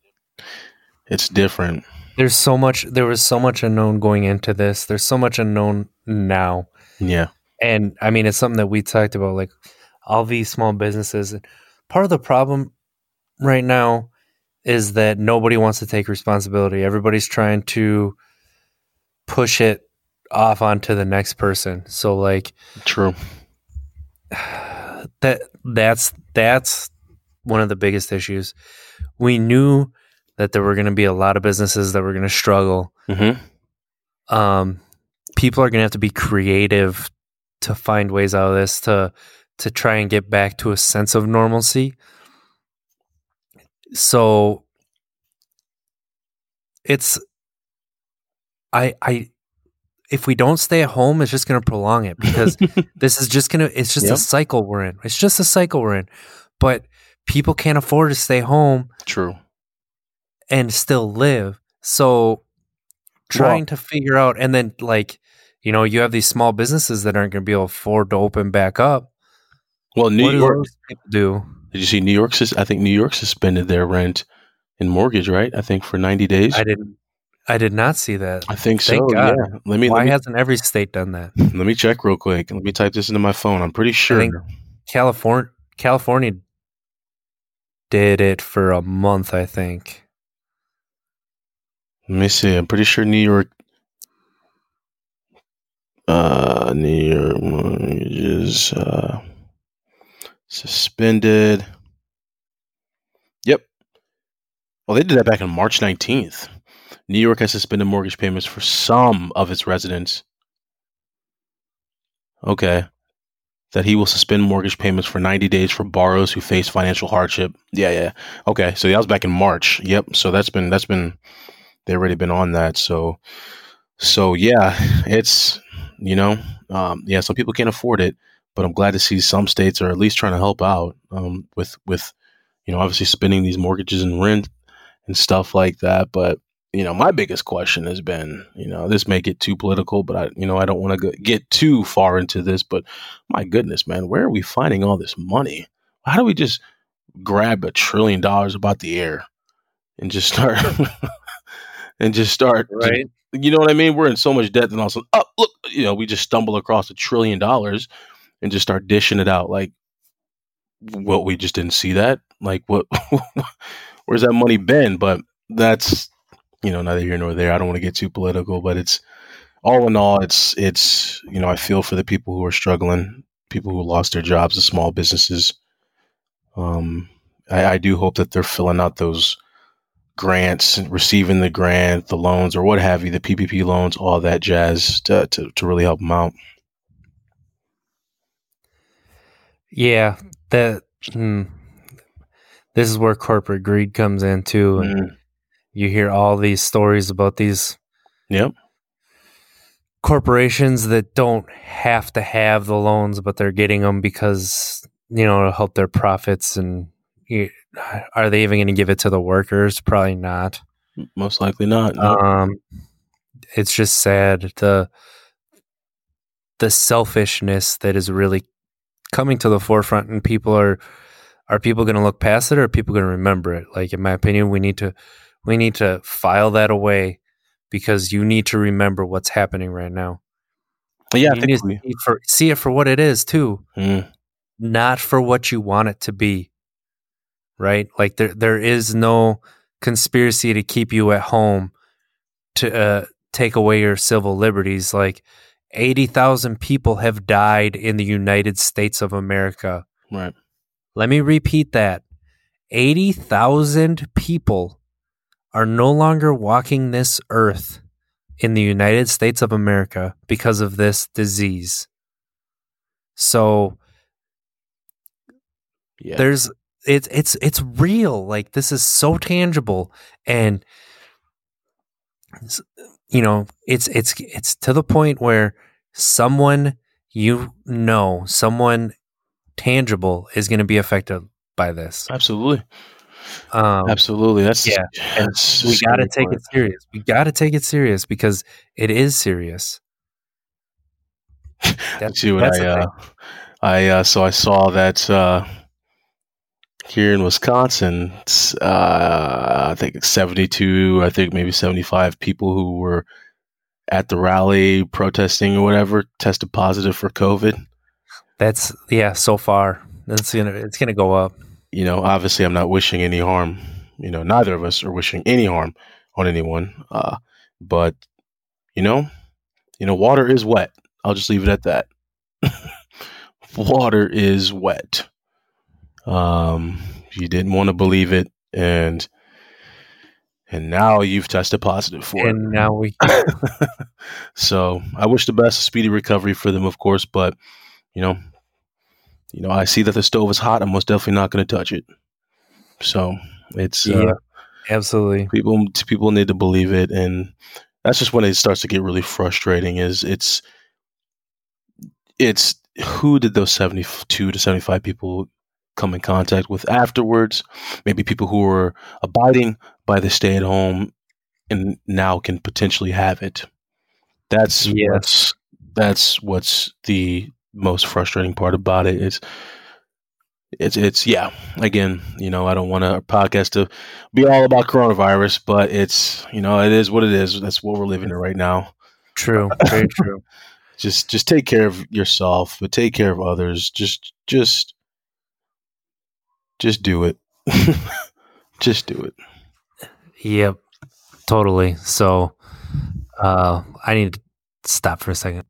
It's different. there's so much, there was so much unknown going into this. There's so much unknown now. Yeah. And I mean, it's something that we talked about, like all these small businesses. Part of the problem right now is that nobody wants to take responsibility. Everybody's trying to push it off onto the next person. So like True. *sighs* that that's that's one of the biggest issues. We knew that there were going to be a lot of businesses that were going to struggle. Mm-hmm. Um, people are going to have to be creative to find ways out of this to to try and get back to a sense of normalcy. So it's I I if we don't stay at home, it's just going to prolong it because *laughs* this is just going to it's just Yep. a cycle we're in. It's just a cycle we're in. But people can't afford to stay home True. and still live. So trying to figure out and then like you know, you have these small businesses that aren't going to be able to afford to open back up. Well, New what York. do? Did you see New York? I think New York suspended their rent and mortgage, right? I think for ninety days. I didn't. I did not see that. I think so. God. Yeah. Let me Why let me, hasn't every state done that? let me check real quick. Let me type this into my phone. I'm pretty sure. California, California did it for a month. I think. Let me see. I'm pretty sure New York. Uh, New York mortgages uh, suspended. Yep. Well, they did that back on March 19th. New York has suspended mortgage payments for some of its residents. Okay. That he will suspend mortgage payments for 90 days for borrowers who face financial hardship. Yeah, yeah. Okay. So that was back in March. Yep. So that's been, that's been, they've already been on that. So, so yeah, it's, you know, um, yeah, some people can't afford it, but I'm glad to see some states are at least trying to help out um, with, with, you know, obviously spending these mortgages and rent and stuff like that. But, you know, my biggest question has been, you know, this may get too political, but I, you know, I don't want to get too far into this, but my goodness, man, where are we finding all this money? How do we just grab a trillion dollars about the air and just start *laughs* and just start Right. you know what I mean? We're in so much debt, and all of a sudden, oh look, you know, we just stumble across a trillion dollars and just start dishing it out. Like, what we just didn't see that. Like, what? *laughs* where's that money been? But that's you know neither here nor there. I don't want to get too political, but it's all in all, it's it's you know I feel for the people who are struggling, people who lost their jobs, the small businesses. Um, I, I do hope that they're filling out those grants, receiving the grant, the loans, or what have you, the PPP loans, all that jazz to, to, to really help them out. Yeah. That. Hmm. This is where corporate greed comes in too, and Mm, you hear all these stories about these Yep. corporations that don't have to have the loans, but they're getting them because you know to help their profits. And you, are they even going to give it to the workers? Probably not. Most likely not. no. Um, it's just sad the the selfishness that is really coming to the forefront, and people are are people going to look past it, or are people going to remember it? Like in my opinion, we need to we need to file that away because you need to remember what's happening right now. yeah, you need to we, see, for, see it for what it is too, mm, not for what you want it to be. Right? Like there there is no conspiracy to keep you at home to uh, take away your civil liberties. Like eighty thousand people have died in the United States of America. right. Let me repeat that. 80,000 people are no longer walking this earth in the United States of America because of this disease. So Yeah. there's it's it's it's real. Like this is so tangible and you know, it's it's it's to the point where someone you know, someone tangible is going to be affected by this. Absolutely. Um, Absolutely. That's yeah, and we got to take it serious. We got to take it serious because it is serious. Let's see what that's I uh. I uh, so I saw that uh, here in Wisconsin, uh, I think seventy two, I think maybe seventy five people who were at the rally protesting or whatever tested positive for COVID. That's yeah. So far, that's gonna it's gonna go up. You know, obviously, I'm not wishing any harm. You know, neither of us are wishing any harm on anyone. Uh, but you know, you know, water is wet. I'll just leave it at that. *laughs* water is wet. Um, you didn't want to believe it, and and now you've tested positive for and it. now we *laughs* *laughs* so I wish the best, speedy recovery for them, of course. But you know, you know, I see that the stove is hot. I'm most definitely not going to touch it. So it's uh, absolutely people people need to believe it and that's just when it starts to get really frustrating is it's it's who did those 72 to 75 people come in contact with afterwards maybe people who were abiding by the stay at home and now can potentially have it that's Yes. what's that's what's the most frustrating part about it is it's it's yeah again you know i don't want a podcast to be all about coronavirus but it's you know it is what it is. That's what we're living in right now. True. Very true. *laughs* Just just take care of yourself but take care of others. Just just just do it. *laughs* Just do it. Yep. Totally. So uh i need to stop for a second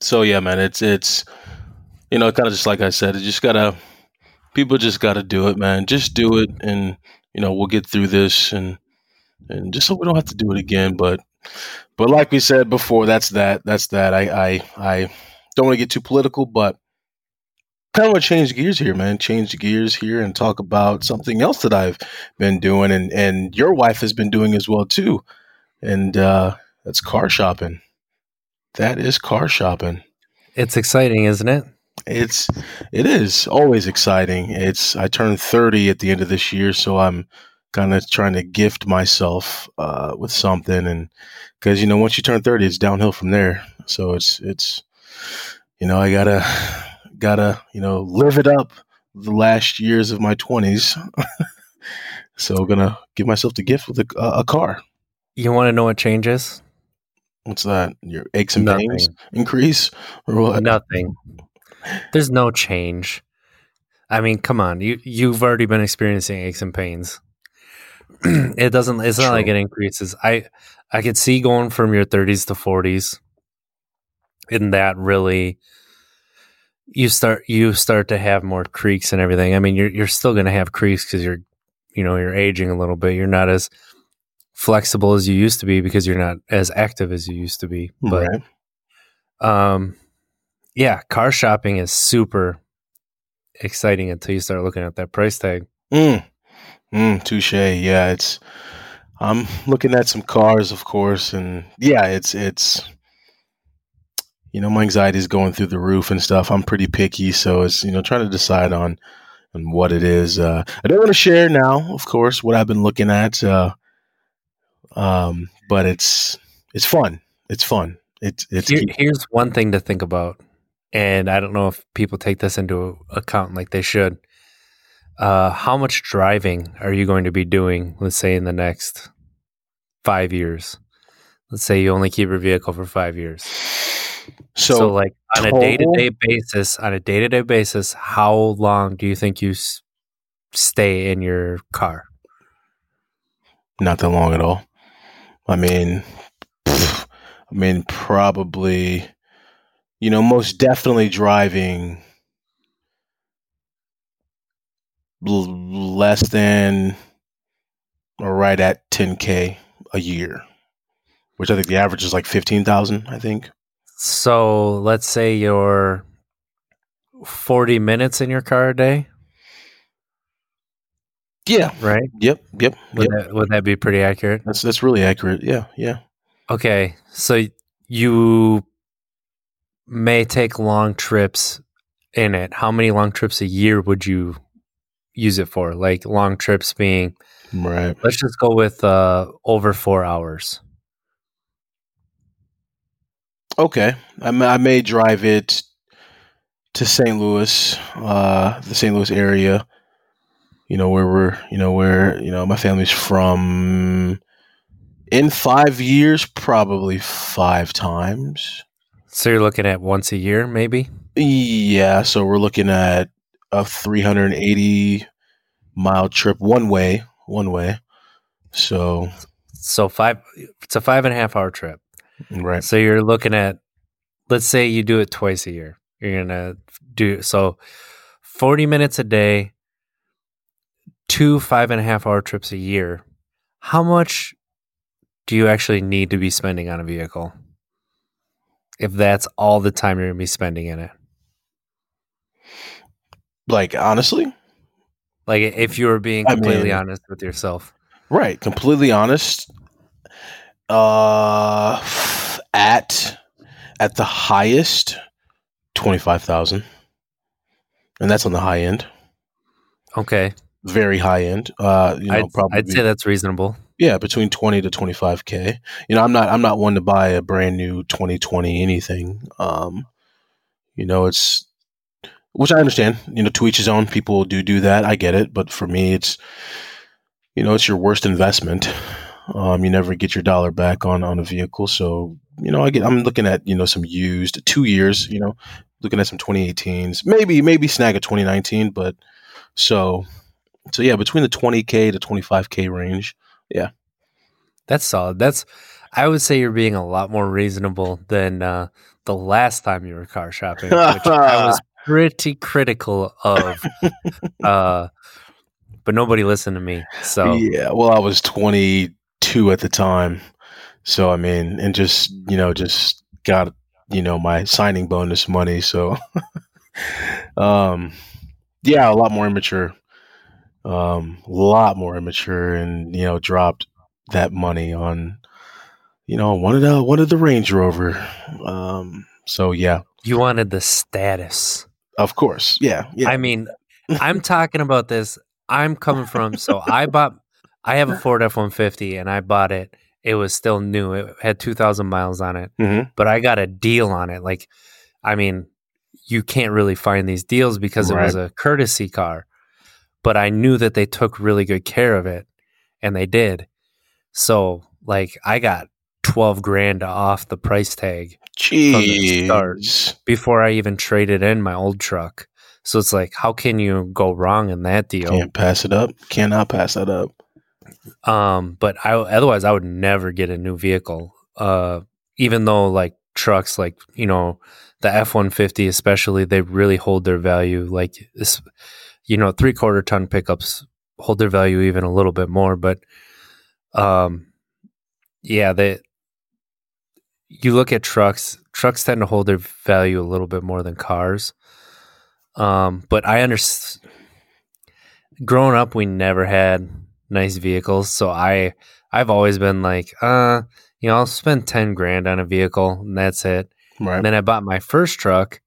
so yeah man it's it's you know kind of just like i said it just gotta people just gotta do it man. Just do it and you know we'll get through this and and just so we don't have to do it again but but like we said before that's that that's that. I i i don't want to get too political but kind of want to change gears here man. Change gears here and talk about something else that i've been doing and and your wife has been doing as well too. And uh that's car shopping that is car shopping it's exciting isn't it it's it is always exciting. It's I turned 30 at the end of this year, so I'm kind of trying to gift myself uh, with something and cuz you know once you turn 30 it's downhill from there. So it's it's you know I got to got to, you know, live it up the last years of my 20s. *laughs* so I'm going to give myself the gift with a, a car. you want to know what changes What's that? Your aches and Nothing. pains increase or what? Nothing. There's no change. I mean, come on. You you've already been experiencing aches and pains. *clears throat* it doesn't it's not like it increases. I I could see going from your 30s to 40s. In that really you start you start to have more creaks and everything. I mean, you're you're still going to have creaks cuz you're you know, you're aging a little bit. You're not as flexible as you used to be because you're not as active as you used to be. But Right. um, yeah, car shopping is super exciting until you start looking at that price tag. Mm. Mm, touche. Yeah, it's. I'm looking at some cars, of course, and yeah, it's it's. You know, my anxiety is going through the roof and stuff. I'm pretty picky, so it's you know trying to decide on on what it is. Uh, I don't want to share now, of course, what I've been looking at. Uh, um, but it's it's fun. It's fun. It's it's Here, here's one thing to think about, and I don't know if people take this into account like they should. Uh, how much driving are you going to be doing? Let's say in the next five years. Let's say you only keep your vehicle for five years. so, So, like on a day to day basis, on a day to day basis, how long do you think you s- stay in your car? not that long at all. I mean, pff, I mean, probably, you know, most definitely driving l- less than or right at 10k a year, which I think the average is like 15,000. I think. So let's say you're 40 minutes in your car a day, Yeah. right? Yep. Yep. Would, Yep. that, would that be pretty accurate? That's that's really accurate. Yeah. Yeah. Okay. So you may take long trips in it. How many long trips a year would you use it for? Like long trips being, Right. let's just go with uh, over four hours. Okay, I may, I may drive it to St. Louis, uh, the St. Louis area. You know where we're, you know where you know my family's from. In five years, probably five times. So you're looking at once a year, maybe? Yeah, so we're looking at a 380 mile trip one way, one way. So So five, it's a five and a half hour trip. Right. So you're looking at, let's say you do it twice a year. You're gonna do so, forty minutes a day, two five and a half hour trips a year. How much do you actually need to be spending on a vehicle? If that's all the time you're gonna be spending in it, Like honestly, like if you were being I completely mean- honest with yourself, right? Completely honest. Uh, at at the highest, twenty five thousand, and that's on the high end. okay, Very high end. Uh, you know, I'd, probably I'd say that's reasonable. yeah, between twenty to twenty five k. You know, I'm not I'm not one to buy a brand new twenty twenty anything. Um, you know, it's which I understand. You know, to each his own. People do do that. I get it, but for me, it's you know, it's your worst investment. Um, you never get your dollar back on on a vehicle, so you know, I get. I'm looking at you know some used two years. You know, looking at some 2018s, maybe maybe snag a 2019, but so so yeah, between the 20k to 25k range. Yeah. That's solid. That's I would say you're being a lot more reasonable than uh, the last time you were car shopping, which *laughs* I was pretty critical of. *laughs* Uh, but nobody listened to me. So Yeah, well, I was 22 at the time. So, I mean, and just, you know, just got, you know, my signing bonus money. So, *laughs* um, yeah, a lot more immature. Um, a lot more immature and, you know, dropped that money on, you know, one of the, one of the Range Rover. Um, so yeah, you wanted the status. of course. Yeah. Yeah. I mean, I'm talking about this. I'm coming from so I bought I have a Ford F one fifty and I bought it. It was still new. It had two thousand miles on it. Mhm. But I got a deal on it. Like I mean, you can't really find these deals because it was a courtesy car. But I knew that they took really good care of it and they did. So like I got twelve grand off the price tag the. Jeez. before I even traded in my old truck. So it's like, how can you go wrong in that deal? Can't pass it up. Cannot pass that up. Um, but I otherwise I would never get a new vehicle. Uh, even though like trucks, like you know, the F one fifty especially, they really hold their value. Like this, you know, three quarter ton pickups hold their value even a little bit more. But, um, yeah, they. You look at trucks. Trucks tend to hold their value a little bit more than cars. Um, but I understand. Growing up, we never had nice vehicles, so I I've always been like, uh, you know, I'll spend ten grand on a vehicle and that's it. Right. And then I bought my first truck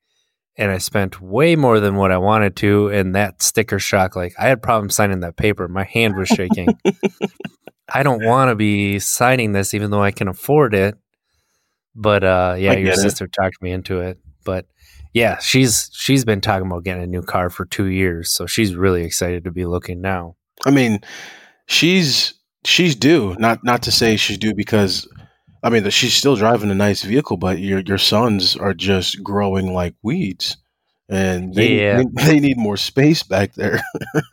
and I spent way more than what I wanted to. And that sticker shock, like I had problems signing that paper. My hand was shaking. *laughs* I don't want to be signing this even though I can afford it. But uh yeah, your it. sister talked me into it. But yeah, she's she's been talking about getting a new car for two years. So she's really excited to be looking now. I mean, she's she's due. Not not to say she's due because I mean she's still driving a nice vehicle, but your your sons are just growing like weeds, and they Yeah. they, *laughs* they need more space back there.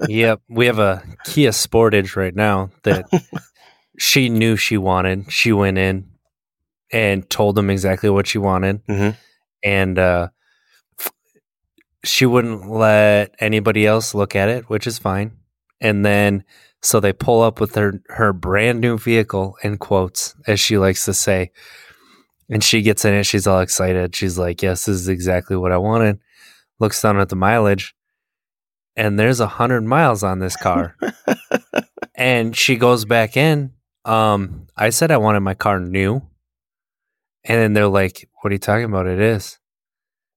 yep. We have a *laughs* Kia Sportage right now that *laughs* she knew she wanted. She went in and told them exactly what she wanted. Mhm. And uh, she wouldn't let anybody else look at it, which is fine. And then so they pull up with her her brand new vehicle in quotes, as she likes to say. And she gets in it, she's all excited. She's like, Yes, this is exactly what I wanted. Looks down at the mileage, and there's a hundred miles on this car. *laughs* and she goes back in. Um, I said I wanted my car new. And then they're like, What are you talking about? It is.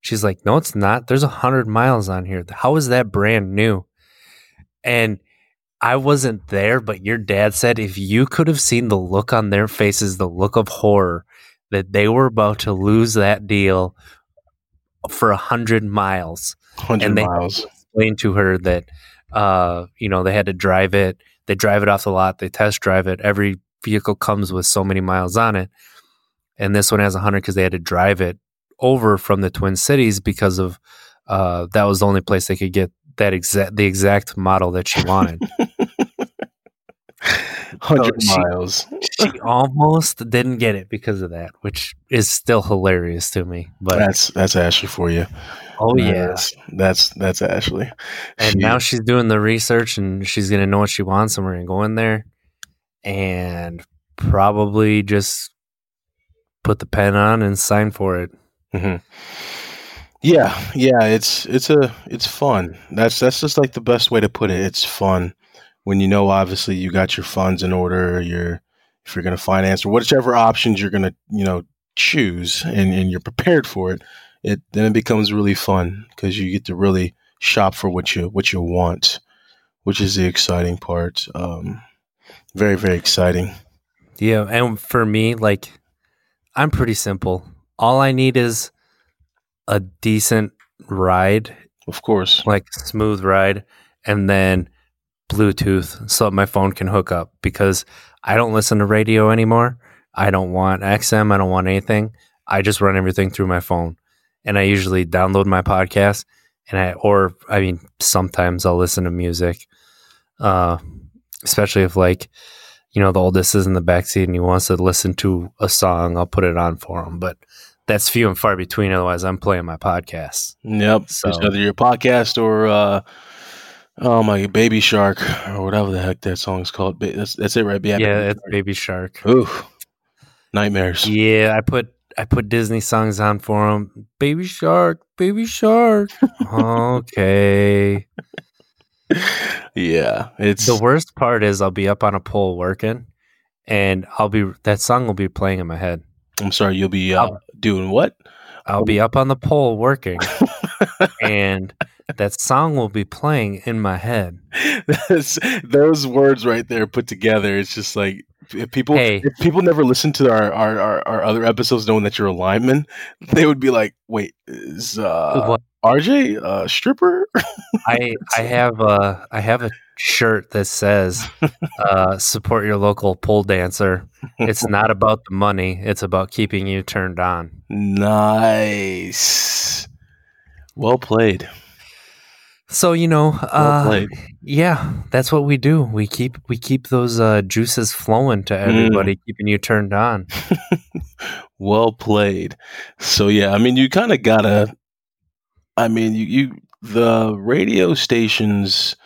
She's like, No, it's not. There's a hundred miles on here. How is that brand new? And I wasn't there, but your dad said if you could have seen the look on their faces, the look of horror that they were about to lose that deal for a hundred miles. Hundred miles. Explained to her that, uh, you know, they had to drive it. They drive it off the lot. They test drive it. Every vehicle comes with so many miles on it, and this one has a hundred because they had to drive it over from the Twin Cities because of uh, that was the only place they could get that exact the exact model that she wanted. *laughs* hundred she- miles. she *laughs* almost didn't get it because of that, which is still hilarious to me. But That's that's Ashley for you. oh yeah, is- that's that's Ashley. and She- now she's doing the research and she's gonna know what she wants, and we're gonna go in there and probably just put the pen on and sign for it. Mhm. Yeah, yeah, it's it's a it's fun. That's that's just like the best way to put it. It's fun when you know obviously you got your funds in order. You're if you're going to finance or whichever options you're going to you know choose and, and you're prepared for it. It then it becomes really fun because you get to really shop for what you what you want, which is the exciting part. Um, very very exciting. Yeah, and for me, like I'm pretty simple. All I need is a decent ride Of course. like smooth ride and then bluetooth so that my phone can hook up because i don't listen to radio anymore. I don't want xm i don't want anything. I just run everything through my phone. And i usually download my podcast and i or i mean sometimes i'll listen to music uh especially if like you know the oldest is in the backseat and he wants to listen to a song i'll put it on for him. But that's few and far between. Otherwise i'm playing my podcast. Yep. So- it's either your podcast or uh oh my baby shark or whatever the heck that song's called. Ba- That's that's it, right? yeah, Baby it's Shark. baby shark Ooh, nightmares. Yeah, I put I put Disney songs on for him. Baby Shark, Baby Shark. okay. *laughs* yeah, it's The worst part is I'll be up on a pole working, and I'll be that song will be playing in my head. I'm sorry, you'll be uh, doing what? I'll be up on the pole working, *laughs* and that song will be playing in my head. *laughs* That's- those words right there put together. It's just like if people Hey. if people never listen to our, our, our, our other episodes knowing that you're a lineman, *laughs* they would be like, "Wait, is uh, What- RJ a stripper?" *laughs* I I have a I have a shirt that says uh, "Support your local pole dancer." It's not about the money; it's about keeping you turned on. Nice. Well played. So you know, uh, yeah, that's what we do. We keep we keep those uh, juices flowing to everybody, keeping you turned on. *laughs* Well played. So yeah, I mean, you kind of gotta. I mean, you, you the radio stations.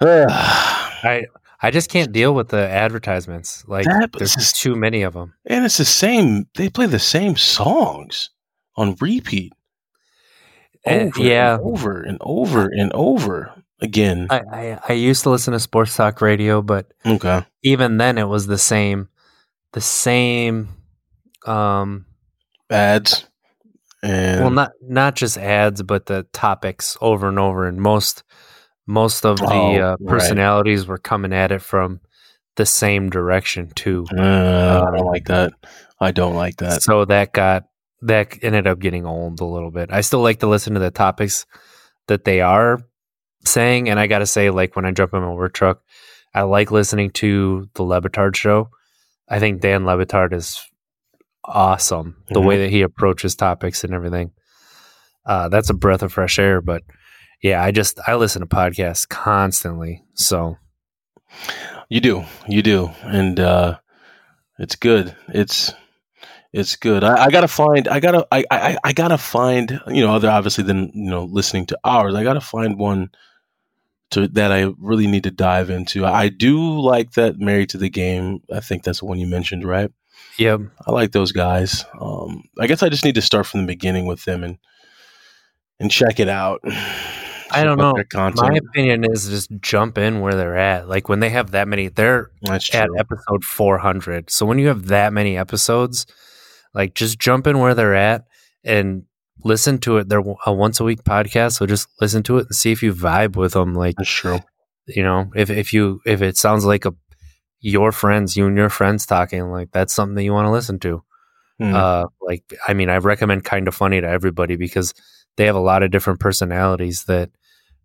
Uh, *sighs* I I just can't deal with the advertisements. Like That- there's is- too many of them. and it's the same. They play the same songs on repeat. Over yeah. and over and over and over again. I, I I used to listen to sports talk radio, but okay. even then it was the same, the same. Um, Ads. And well, not not just ads, but the topics over and over, and most most of the Oh, uh, right. personalities were coming at it from the same direction too. uh, I don't like that. I don't like that. So that got that ended up getting old a little bit. I still like to listen to the topics that they are saying, and I got to say, like when I jump in my work truck, I like listening to the Le Batard show. I think Dan Le Batard is awesome. The way that he approaches topics and everything. Uh, that's a breath of fresh air. But yeah, I just I listen to podcasts constantly. So You do, you do, and uh, it's good. It's it's good. I, I gotta find. I gotta. I, I I gotta find. You know, other obviously than you know listening to ours. I gotta find one to that I really need to dive into. I do like that Married to the Game. I think that's the one you mentioned, right? yeah, I like those guys. Um, I guess I just need to start from the beginning with them and and check it out. *sighs* I don't know. my opinion is just jump in where they're at. Like when they have that many, they're That's at true. episode 400. So when you have that many episodes, like just jump in where they're at and listen to it. They're a once a week podcast, so just listen to it and see if you vibe with them. Like That's true. you know, if if you if it sounds like a your friends, you and your friends talking, like that's something that you want to listen to. Hmm. Uh, like I mean, I recommend kind of funny to everybody because they have a lot of different personalities that,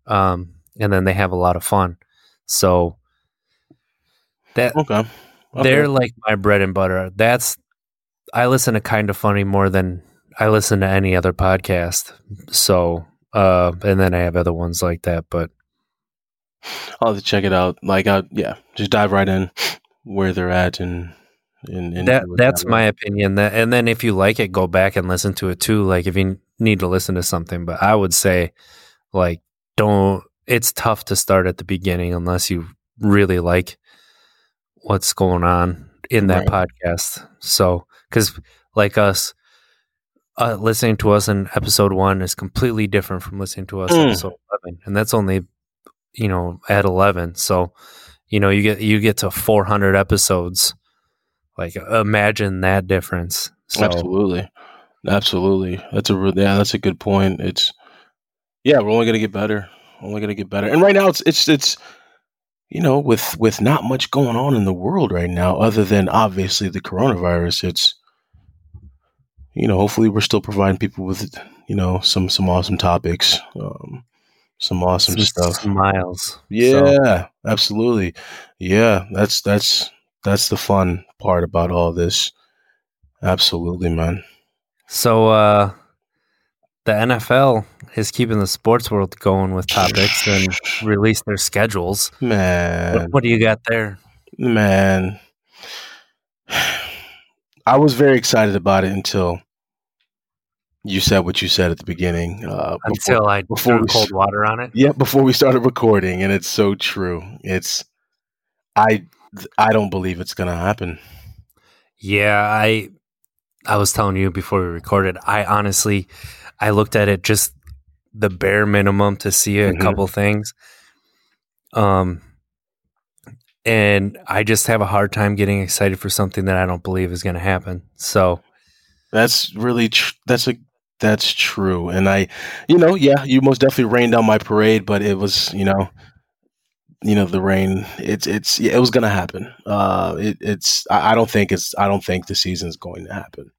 um, and then they have a lot of fun. So that okay. Okay. they're like my bread and butter. That's I listen to kind of funny more than I listen to any other podcast. So, uh, and then I have other ones like that, but I'll have to check it out. Like, I, yeah, just dive right in. where they're at and and, and that that's my opinion. That and then if you like it, go back and listen to it too. Like if you need to listen to something, but I would say like don't. It's tough to start at the beginning unless you really like what's going on in that right. podcast. So because like us. Uh, listening to us in episode one is completely different from listening to us mm. in episode 11 and that's only you know at 11 so you know you get you get to 400 episodes. Like imagine that difference. So, absolutely. Absolutely. That's a yeah that's a good point. It's yeah we're only going to get better. Only going to get better. And right now it's it's it's you know with with not much going on in the world right now other than obviously the coronavirus it's you know hopefully we're still providing people with you know some some awesome topics um, some awesome some stuff. Smiles. Yeah, so. absolutely. Yeah, that's that's that's the fun part about all this. Absolutely, man. So uh the NFL is keeping the sports world going with topics and *sighs* release their schedules. Man. What, what do you got there? Man. I was very excited about it until you said what you said at the beginning. Uh, Until before, I before threw cold water on it. Yeah, before we started recording, and it's so true. It's I I don't believe it's gonna happen. Yeah, I I was telling you before we recorded. I honestly I looked at it just the bare minimum to see a mm-hmm. couple things. Um and I just have a hard time getting excited for something that I don't believe is going to happen. So that's really tr- that's a that's true. And I, you know, yeah, you most definitely rained on my parade, but it was, you know, you know, the rain, it's, it's, yeah, it was going to happen. Uh, it, it's, I, I, don't think it's, I don't think the season's going to happen.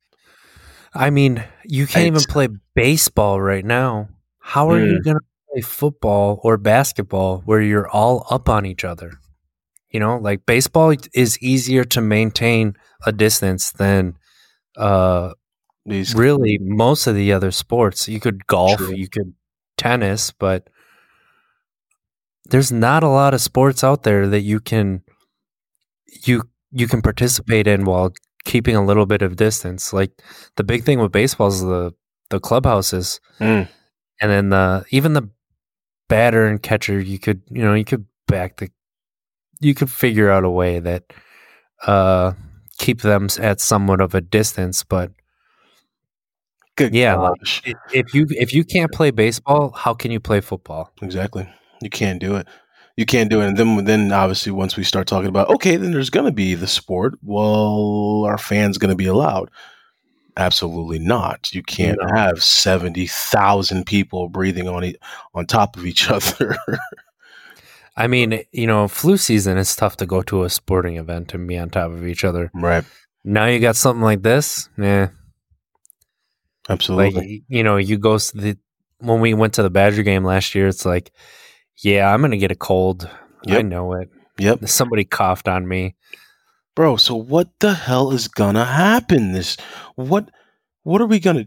I mean, you can't it's, even play baseball right now. How are mm. you going to play football or basketball where you're all up on each other? You know, like baseball is easier to maintain a distance than uh, these really most of the other sports. You could golf, True. you could tennis, but there's not a lot of sports out there that you can you you can participate in while keeping a little bit of distance. Like the big thing with baseball is the the clubhouses, mm. and then the even the batter and catcher. You could you know you could back the you could figure out a way that uh keep them at somewhat of a distance, but Good yeah, gosh. like if you if you can't play baseball, how can you play football? Exactly. You can't do it. You can't do it. And then then obviously once we start talking about okay, then there's gonna be the sport. Well, are fans gonna be allowed? Absolutely not. You can't no. have seventy thousand people breathing on e- on top of each *laughs* other. I mean, you know, flu season is tough to go to a sporting event and be on top of each other. Right. Now you got something like this, yeah. Absolutely. Like, you know, you go to the when we went to the Badger game last year, it's like, yeah, I'm gonna get a cold. Yep. I know it. Yep. Somebody coughed on me. Bro, so what the hell is gonna happen? This what what are we gonna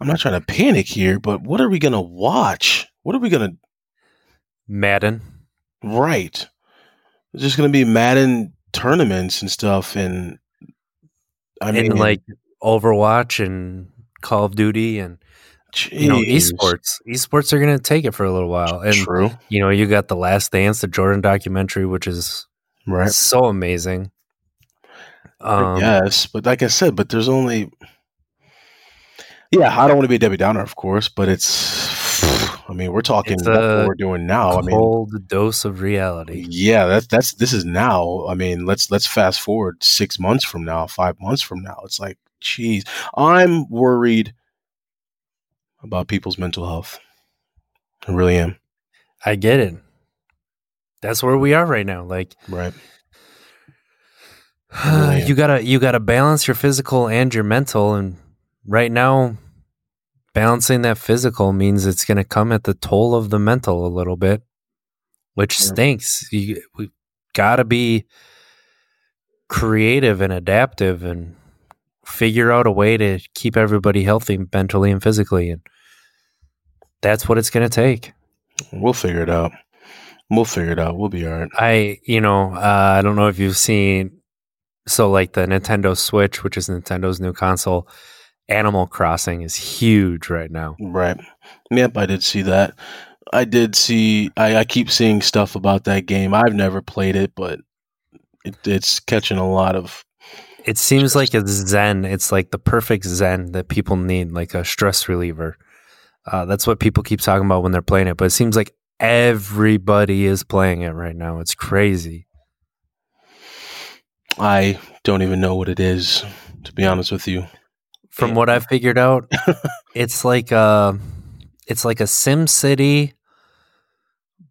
I'm not trying to panic here, but what are we gonna watch? What are we gonna Madden. Right. It's just gonna be Madden tournaments and stuff and I mean and like Overwatch and Call of Duty and Jeez. you know esports. Esports are going to take it for a little while. And True. you know, you got the Last Dance, the Jordan documentary, which is right so amazing. Um, yes, but like I said, but there's only. Yeah, I don't want to be a Debbie Downer, of course, but it's. I mean, we're talking what we're doing now. I mean, cold dose of reality. Yeah, that's that's this is now. I mean, let's let's fast forward six months from now, five months from now. It's like Jeez, I'm worried about people's mental health. I really am. I get it. That's where we are right now. Like, right. *sighs* Really you gotta you gotta balance your physical and your mental, and right now, balancing that physical means it's gonna come at the toll of the mental a little bit, which yeah. stinks. You we gotta be creative and adaptive and figure out a way to keep everybody healthy mentally and physically and that's what it's going to take we'll figure it out We'll figure it out. We'll be all right. I, you know, uh, I don't know if you've seen, so like the Nintendo Switch, which is Nintendo's new console, Animal Crossing is huge right now. Right. Yep, I did see that. I did see. I, I keep seeing stuff about that game. I've never played it, but it, it's catching a lot of. It seems like it's zen. It's like the perfect zen that people need, like a stress reliever. Uh, that's what people keep talking about when they're playing it. But it seems like everybody is playing it right now. It's crazy. I don't even know what it is, to be honest with you. From what I've figured out, *laughs* it's like a, it's like a Sim City,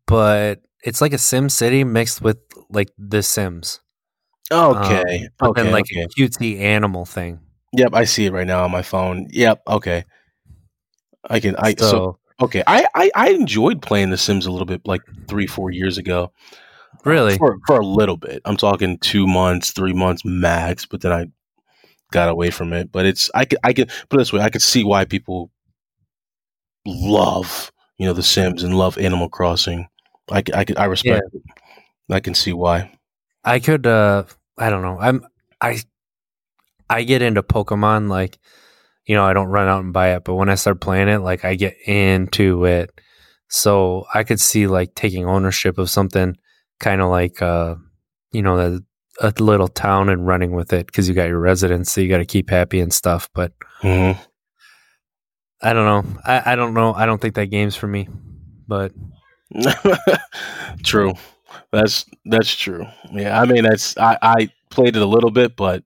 but it's like a Sim City mixed with like The Sims. Okay. Um, okay. then like okay. a cutesy animal thing. Yep, I see it right now on my phone. Yep. Okay. I can. I so, so okay. I, I I enjoyed playing The Sims a little bit, like three four years ago. really, for for a little bit. I'm talking two months, three months max. But then I got away from it. But it's I could I could put it this way. I could see why people love you know The Sims and love Animal Crossing. I I could I respect it. I can see why. I could. uh I don't know. I'm I I get into Pokemon like you know I don't run out and buy it, but when I start playing it, like I get into it. So I could see like taking ownership of something, kind of like uh you know a, a little town and running with it because you got your residents, so you got to keep happy and stuff. But Mm-hmm. I don't know. I, I don't know. I don't think that game's for me. But *laughs* true. That's that's true. Yeah, I mean that's I, I played it a little bit, but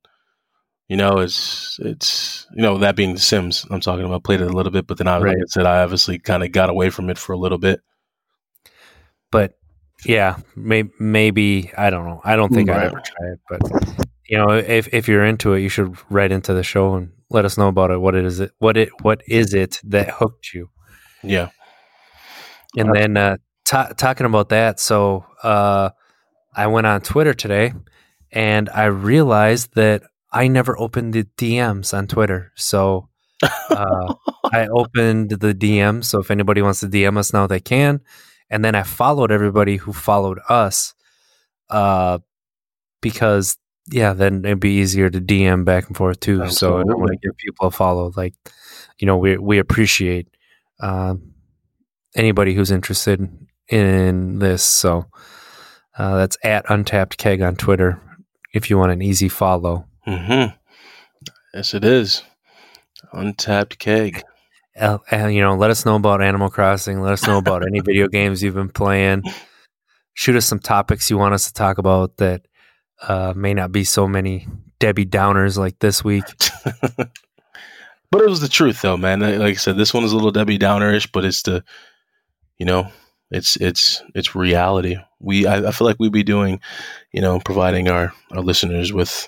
you know it's it's you know that being The Sims I'm talking about played it a little bit, but then I like I said I obviously kind of got away from it for a little bit. but yeah, may, maybe I don't know. I don't think I'd ever try it, but you know, if if you're into it, you should write into the show and let us know about it. What it is it? What it? What is it that hooked you? Yeah. And then uh, ta talking about that, so uh, I went on Twitter today, and I realized that I never opened the DMs on Twitter. So uh, *laughs* I opened the DM. So if anybody wants to DM us now, they can. And then I followed everybody who followed us, uh, because yeah, then it'd be easier to DM back and forth too. So I want to give people a follow. Like, you know, we we appreciate um, anybody who's interested in this. So uh, that's at Untapped Keg on Twitter. If you want an easy follow, Mm-hmm. Yes, it is. Untapped keg. Uh, you know, let us know about Animal Crossing. Let us know about any video *laughs* games you've been playing. Shoot us some topics you want us to talk about that uh, may not be so many Debbie Downers like this week. *laughs* but it was the truth, though, man. Like I said, this one is a little Debbie Downerish, but it's the, you know, it's it's it's reality. We I, I feel like we'd be doing, you know, providing our our listeners with,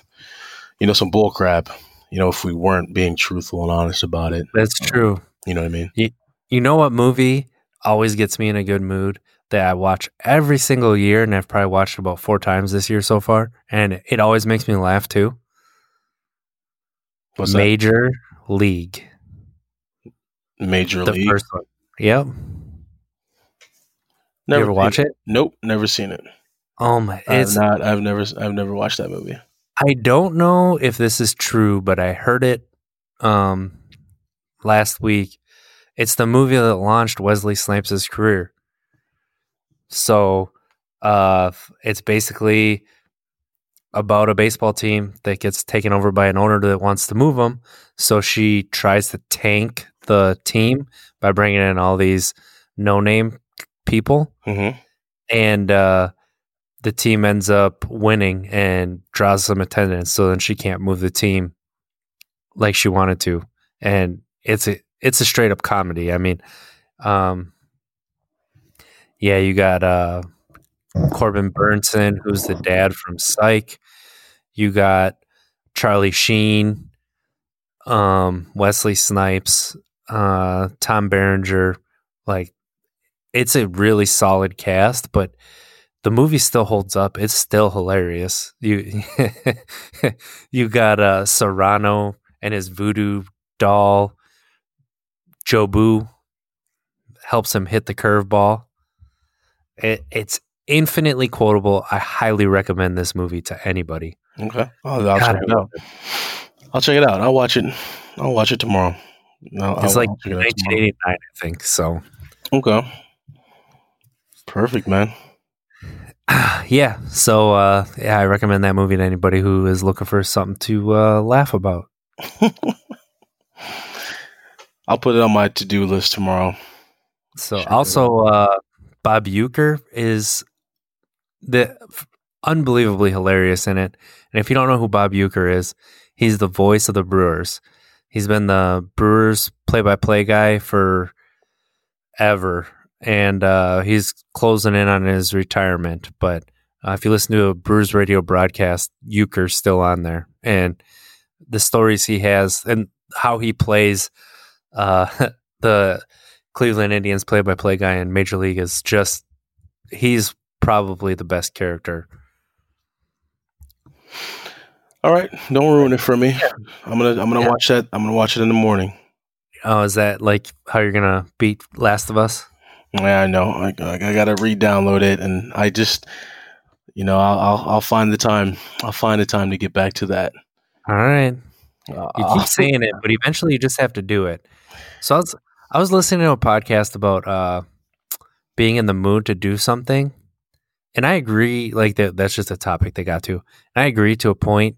you know, some bull crap. You know, if we weren't being truthful and honest about it, That's true. You know what I mean? You you know what movie always gets me in a good mood that I watch every single year, and I've probably watched about four times this year so far, and it always makes me laugh too. What's that? Major League, Major the League. first one. Yep. you ever watch it? Nope, never seen it. Oh my! I've It's not. I've never. I've never watched that movie. I don't know if this is true, but I heard it um last week. It's the movie that launched Wesley Snipes' career. So uh it's basically about a baseball team that gets taken over by an owner that wants to move them. So she tries to tank the team by bringing in all these no-name people Mm-hmm. and uh, the team ends up winning and draws some attendance. So then she can't move the team like she wanted to, and it's a it's a straight up comedy. I mean, um, yeah, you got uh, Corbin Bernsen, who's the dad from Psych. You got Charlie Sheen, um, Wesley Snipes, uh, Tom Berenger. Like, it's a really solid cast, but the movie still holds up. It's still hilarious. You *laughs* you got uh, Cerrano and his voodoo doll. Jobu helps him hit the curveball. It, it's infinitely quotable. I highly recommend this movie to anybody. Okay, I'll, I'll check it out. I'll check it out. I'll watch it. I'll watch it tomorrow. I'll, It's I'll- like I'll check it out tomorrow. 1989, I think. So, Okay. Perfect, man. *sighs* yeah. So, uh, yeah, I recommend that movie to anybody who is looking for something to uh, laugh about. *laughs* I'll put it on my to do list tomorrow. So, it also, uh, Bob Uecker is the f- unbelievably hilarious in it. And if you don't know who Bob Uecker is, he's the voice of the Brewers. He's been the Brewers play-by-play guy for ever, and uh, he's closing in on his retirement. But uh, if you listen to a Brewers radio broadcast, Uecker's still on there, and the stories he has and how he plays uh, *laughs* the Cleveland Indians play-by-play guy in Major League is just he's probably the best character. All right, don't ruin it for me. I'm gonna I'm gonna Yeah. watch that. I'm gonna watch it in the morning. Oh, is that like how you're gonna beat Last of Us? Yeah, I know. I, I, I gotta re-download it, and I just, you know, I'll, I'll I'll find the time. I'll find the time to get back to that. All right, Uh, you keep *laughs* saying it, but eventually you just have to do it. So I was I was listening to a podcast about uh being in the mood to do something, and I agree. Like that, that's just a topic they got to. And I agree to a point.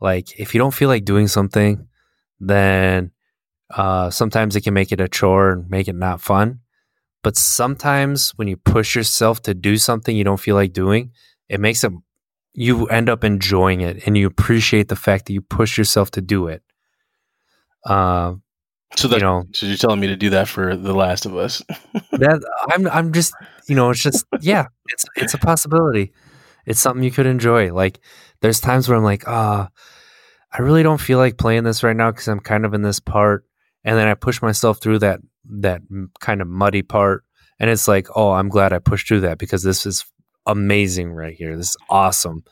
Like if you don't feel like doing something, then uh, sometimes it can make it a chore and make it not fun. But sometimes when you push yourself to do something you don't feel like doing, it makes it you end up enjoying it and you appreciate the fact that you push yourself to do it. Uh, so that you know so you're telling me to do that for The Last of Us? *laughs* that I'm I'm just you know it's just yeah it's it's a possibility. It's something you could enjoy. Like there's times where I'm like ah I really don't feel like playing this right now because I'm kind of in this part, and then I push myself through that that kind of muddy part, and it's like oh I'm glad I pushed through that because this is amazing right here. This is awesome.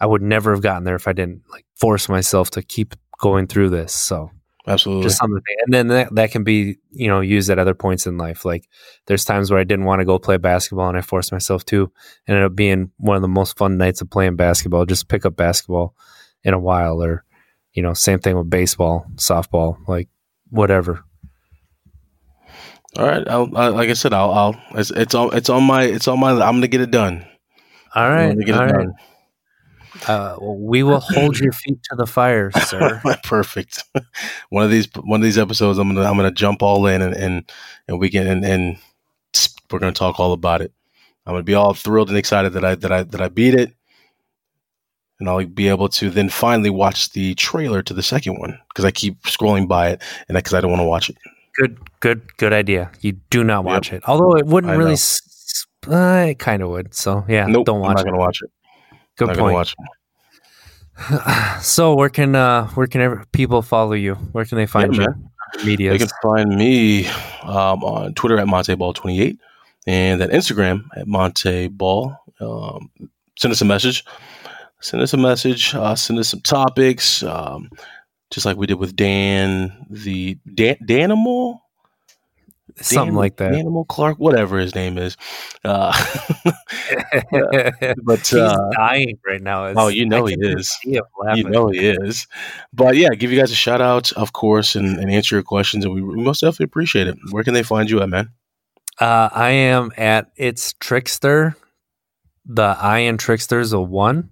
I would never have gotten there if I didn't like force myself to keep going through this. So Absolutely. just something and then that, that can be you know used at other points in life like there's times where i didn't want to go play basketball and i forced myself to and ended up being one of the most fun nights of playing basketball just pick up basketball in a while or you know same thing with baseball softball like whatever All right. I'll, I, like I said, I'll, I'll it's, it's on it's on my it's on my. I'm gonna get it done. All right. I'm gonna get all it right done. Uh, well, we will hold your feet to the fire sir *laughs* Perfect. *laughs* one of these one of these episodes, I'm gonna I'm gonna jump all in and and, and we can and, and we're gonna talk all about it. I'm gonna be all thrilled and excited that I that I that I beat it, and I'll be able to then finally watch the trailer to the second one because I keep scrolling by it and because I don't want to watch it. good good good idea you do not Yep. watch it although it wouldn't I really know. s- s- uh, it kind of would so yeah nope, don't watch. I'm not it gonna watch it. Good not point watch *sighs* so where can uh where can ever, people follow you? Where can they find Yeah, you? Media. They can find me um, on Twitter at MonteBall28 and at Instagram at MonteBall. Um, send us a message. Send us a message. Uh, send us some topics. Um, just like we did with Dan, the Dan, Danimal? Something Dan- like that. Animal Clark, whatever his name is. *laughs* Uh, but He's uh, dying right now. It's- oh, you know he is. you know he is. But yeah, give you guys a shout out, of course, and, and answer your questions. And we, we most definitely appreciate it. Where can they find you at, man? Uh, I am at it's trickster. The I in trickster is a one.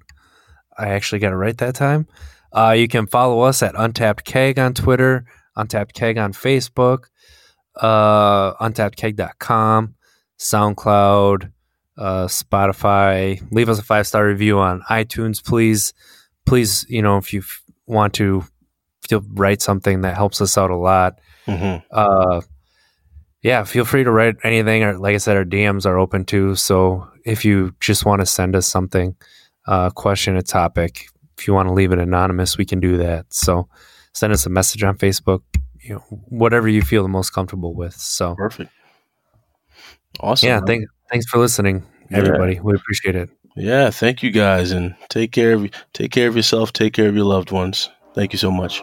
I actually got it right that time. Uh, you can follow us at Untapped Keg on Twitter, Untapped Keg on Facebook, uh, untappedkeg.com, SoundCloud, uh, Spotify. Leave us a five star review on iTunes, please. Please, you know, if you f- want to feel write something that helps us out a lot. Mm-hmm. Uh, yeah, feel free to write anything. Or like I said, our DMs are open too. So if you just want to send us something, uh, question, a topic, if you want to leave it anonymous, we can do that. So send us a message on Facebook. You know, whatever you feel the most comfortable with. So Perfect. Awesome. yeah, thank, thanks for listening, Yeah. everybody. We appreciate it. yeah, thank you guys, and take care of take care of yourself. Take care of your loved ones. Thank you so much.